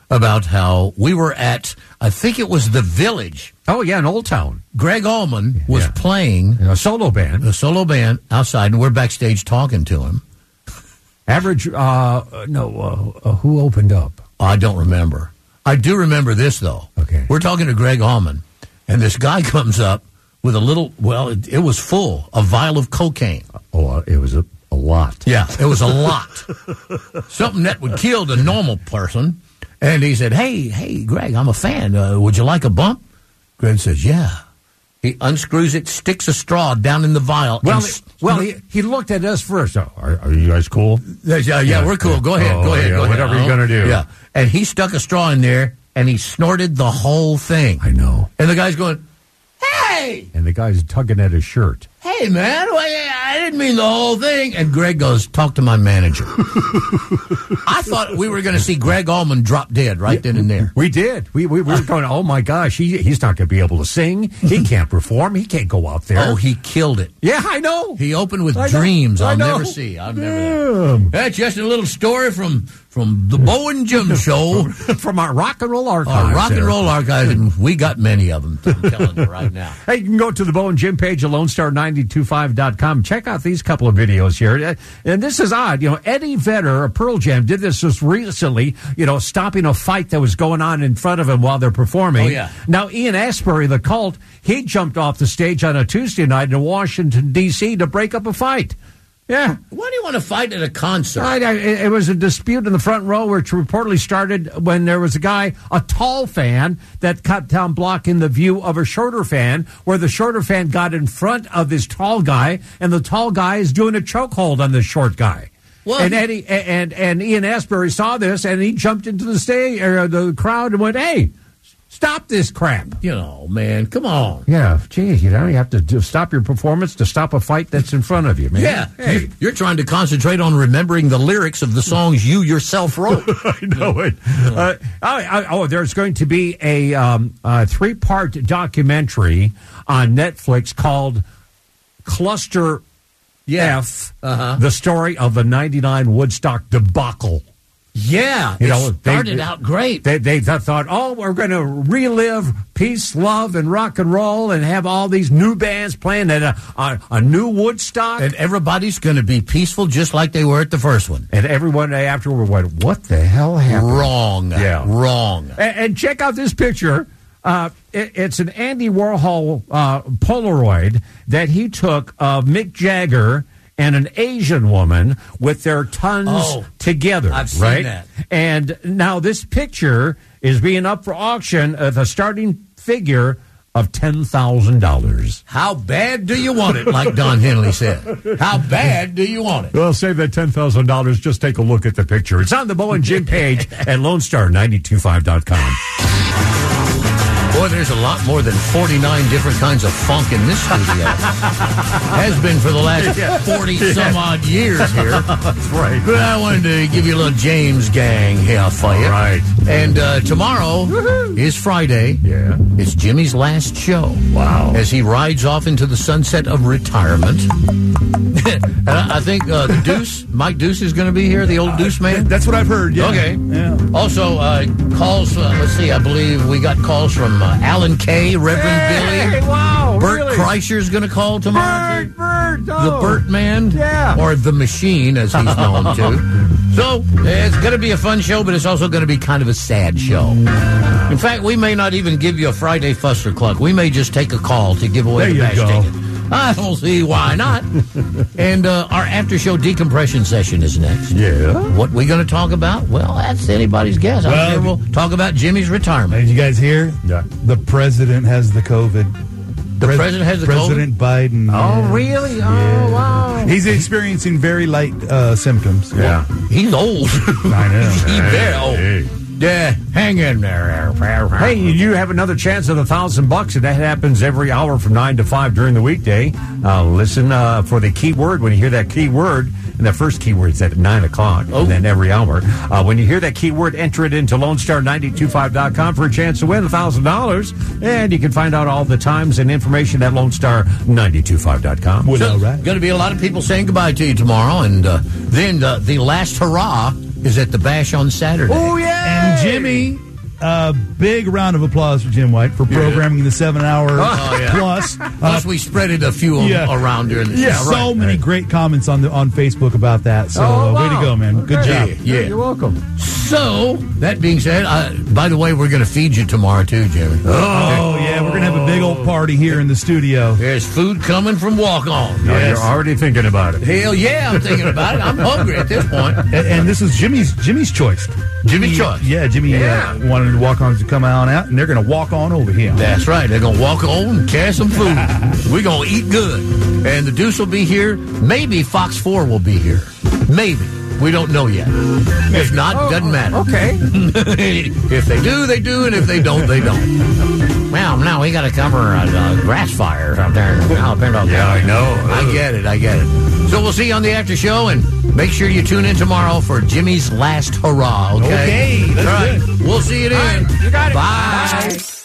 about how we were at, I think it was the Village. Oh, yeah, in Old Town. Gregg Allman was Yeah. playing A solo band. a solo band outside, and we're backstage talking to him. Average, uh, no, uh, uh, who opened up? I don't remember. I do remember this though. Okay. We're talking to Gregg Allman, and this guy comes up with a little. Well, it, it was full a vial of cocaine. Oh, uh, it was a, a lot. Yeah, it was a lot. Something that would kill the normal person. And he said, "Hey, hey, Gregg, I'm a fan. Uh, would you like a bump?" Gregg says, "Yeah." He unscrews it, sticks a straw down in the vial. Well, well, he, he looked at us first. Oh, are, are you guys cool? Yeah, yeah, yeah, we're cool. Go ahead, Oh, go ahead, yeah, go ahead. whatever you're gonna do. Yeah, and he stuck a straw in there and he snorted the whole thing. I know. And the guy's going, "Hey, And the guy's tugging at his shirt. hey, man, well, I didn't mean the whole thing." And Gregg goes, "Talk to my manager." I thought we were going to see Gregg Allman drop dead right then and there. We did. We, we, we were going, oh my gosh, he, he's not going to be able to sing. He can't perform. He can't go out there. Oh, he killed it. yeah, I know. He opened with I dreams I I'll know. never see. I'll never. That's just a little story from from the Bo and Jim Show. from our rock and roll archive. Our archives. rock and there. roll archives, and we got many of them. I'm telling you right now. Hey, you can go to the Bo and Jim page at LoneStar925.com. Check out these couple of videos here. Uh, And this is odd. You know, Eddie Vedder of Pearl Jam did this just recently, you know, stopping a fight that was going on in front of him while they're performing. Oh, yeah. Now, Ian Astbury, the cult, he jumped off the stage on a Tuesday night in Washington, D.C. to break up a fight. Yeah. Why do you want to fight at a concert? Right, I- it it was a dispute in the front row, which reportedly started when there was a guy, a tall fan, that cut down blocking the view of a shorter fan, where the shorter fan got in front of this tall guy, and the tall guy is doing a chokehold on the short guy. Well, and Eddie and and Ian Astbury saw this, and he jumped into the stage, or the crowd, and went, "Hey, stop this crap!" You know, man, come on. Yeah, gee, you know, you have to do, stop your performance to stop a fight that's in front of you, man. Yeah, Hey. you- you're trying to concentrate on remembering the lyrics of the songs you yourself wrote. I know it. Uh, oh, oh, oh, there's going to be a, um, a three part documentary on Netflix called Cluster F Uh-huh. The Story of the 99 Woodstock Debacle. Yeah, You it know, they- started out great. They, they th- thought, oh, we're going to relive peace, love, and rock and roll and have all these new bands playing at a, a, a new Woodstock. and everybody's going to be peaceful just like they were at the first one. And everyone afterward went, what the hell happened? Wrong. Yeah. Wrong. And, and check out this picture. Uh, it- it's an Andy Warhol uh, Polaroid that he took of Mick Jagger and an Asian woman with their tons Oh, together. I've seen right? that. And now this picture is being up for auction at a starting figure of ten thousand dollars. How bad do you want it? Like Don Henley said. How bad do you want it? Well, save that ten thousand dollars. Just take a look at the picture. It's on the Bo and Jim page at LoneStar925.com. Boy, there's a lot more than 49 different kinds of funk in this studio. Has been for the last 40 some odd years here. That's right. But I wanted to give you a little James Gang here for you. All right. And uh, tomorrow is Friday. Yeah. It's Jimmy's last show. Wow. As he rides off into the sunset of retirement. and I, I think uh, the Deuce, Mike Deuce, is going to be here, the old Deuce man. That's what I've heard. Yeah. Okay. Yeah. Also, uh, calls. Uh, let's see. I believe we got calls from uh, Alan Kay, Reverend Billy. wow. Bert really? Kreischer's going to call tomorrow. Bert, Bert, The oh. Burt Man, Yeah. or the Machine, as he's known to. So it's going to be a fun show, but it's also going to be kind of a sad show. In fact, we may not even give you a Friday Fuster Cluck. We may just take a call to give away There the you bash go. ticket. I don't see why not. and uh, our after show decompression session is next. Yeah. What we going to talk about? Well, that's anybody's guess. I'm Well, sure we'll talk about Jimmy's retirement. Did you guys hear? Yeah. The president has the COVID. The president has the President Biden. Oh, yeah. really? Oh, wow. He's experiencing very light uh, symptoms. Yeah. He's old. I know. He's very old. Yeah, hang in there. Hey, you have another chance at a thousand bucks, and that happens every hour from nine to five during the weekday. Uh, listen uh, for the keyword when you hear that keyword, and the first keyword's at nine o'clock, oh. and then every hour. Uh, when you hear that keyword, enter it into LoneStar925.com for a chance to win a thousand dollars, and you can find out all the times and information at LoneStar925.com. Well, So, all right. Going to be a lot of people saying goodbye to you tomorrow, and uh, then uh, the last hurrah is at the bash on Saturday. Oh yeah, And Jimmy, a big round of applause for Jim White for programming the seven hour Oh, yeah. plus. Plus, Uh, we spreaded a few Yeah. around during the yeah, show. so many great comments on the on Facebook about that. So Oh, uh, way to go, man! Good job. Yeah. You're welcome. So, that being said, uh, by the way, we're going to feed you tomorrow, too, Jimmy. Oh yeah, we're gonna have a big old party here in the studio. There's food coming from Walk On. Oh, You're already thinking about it. Hell yeah, I'm thinking about it. I'm hungry at this point. And, and this is Jimmy's Jimmy's choice. Jimmy's choice. Yeah, Jimmy Yeah. Uh, wanted to walk on to come on out, and they're going to walk on over here. That's right. They're gonna walk on and carry some food. We're gonna eat good. And the Deuce will be here. Maybe Fox Four will be here. Maybe. We don't know yet. If not, oh, doesn't matter. Okay. if they do, they do, and if they don't, they don't. Well, now we got to cover uh, uh, grass fires out there in Alabama. Yeah, I know. I get it. I get it. So we'll see you on the after show, and make sure you tune in tomorrow for Jimmy's last hurrah. Okay. Okay, All right. We'll see you then. you got it. Bye. Bye.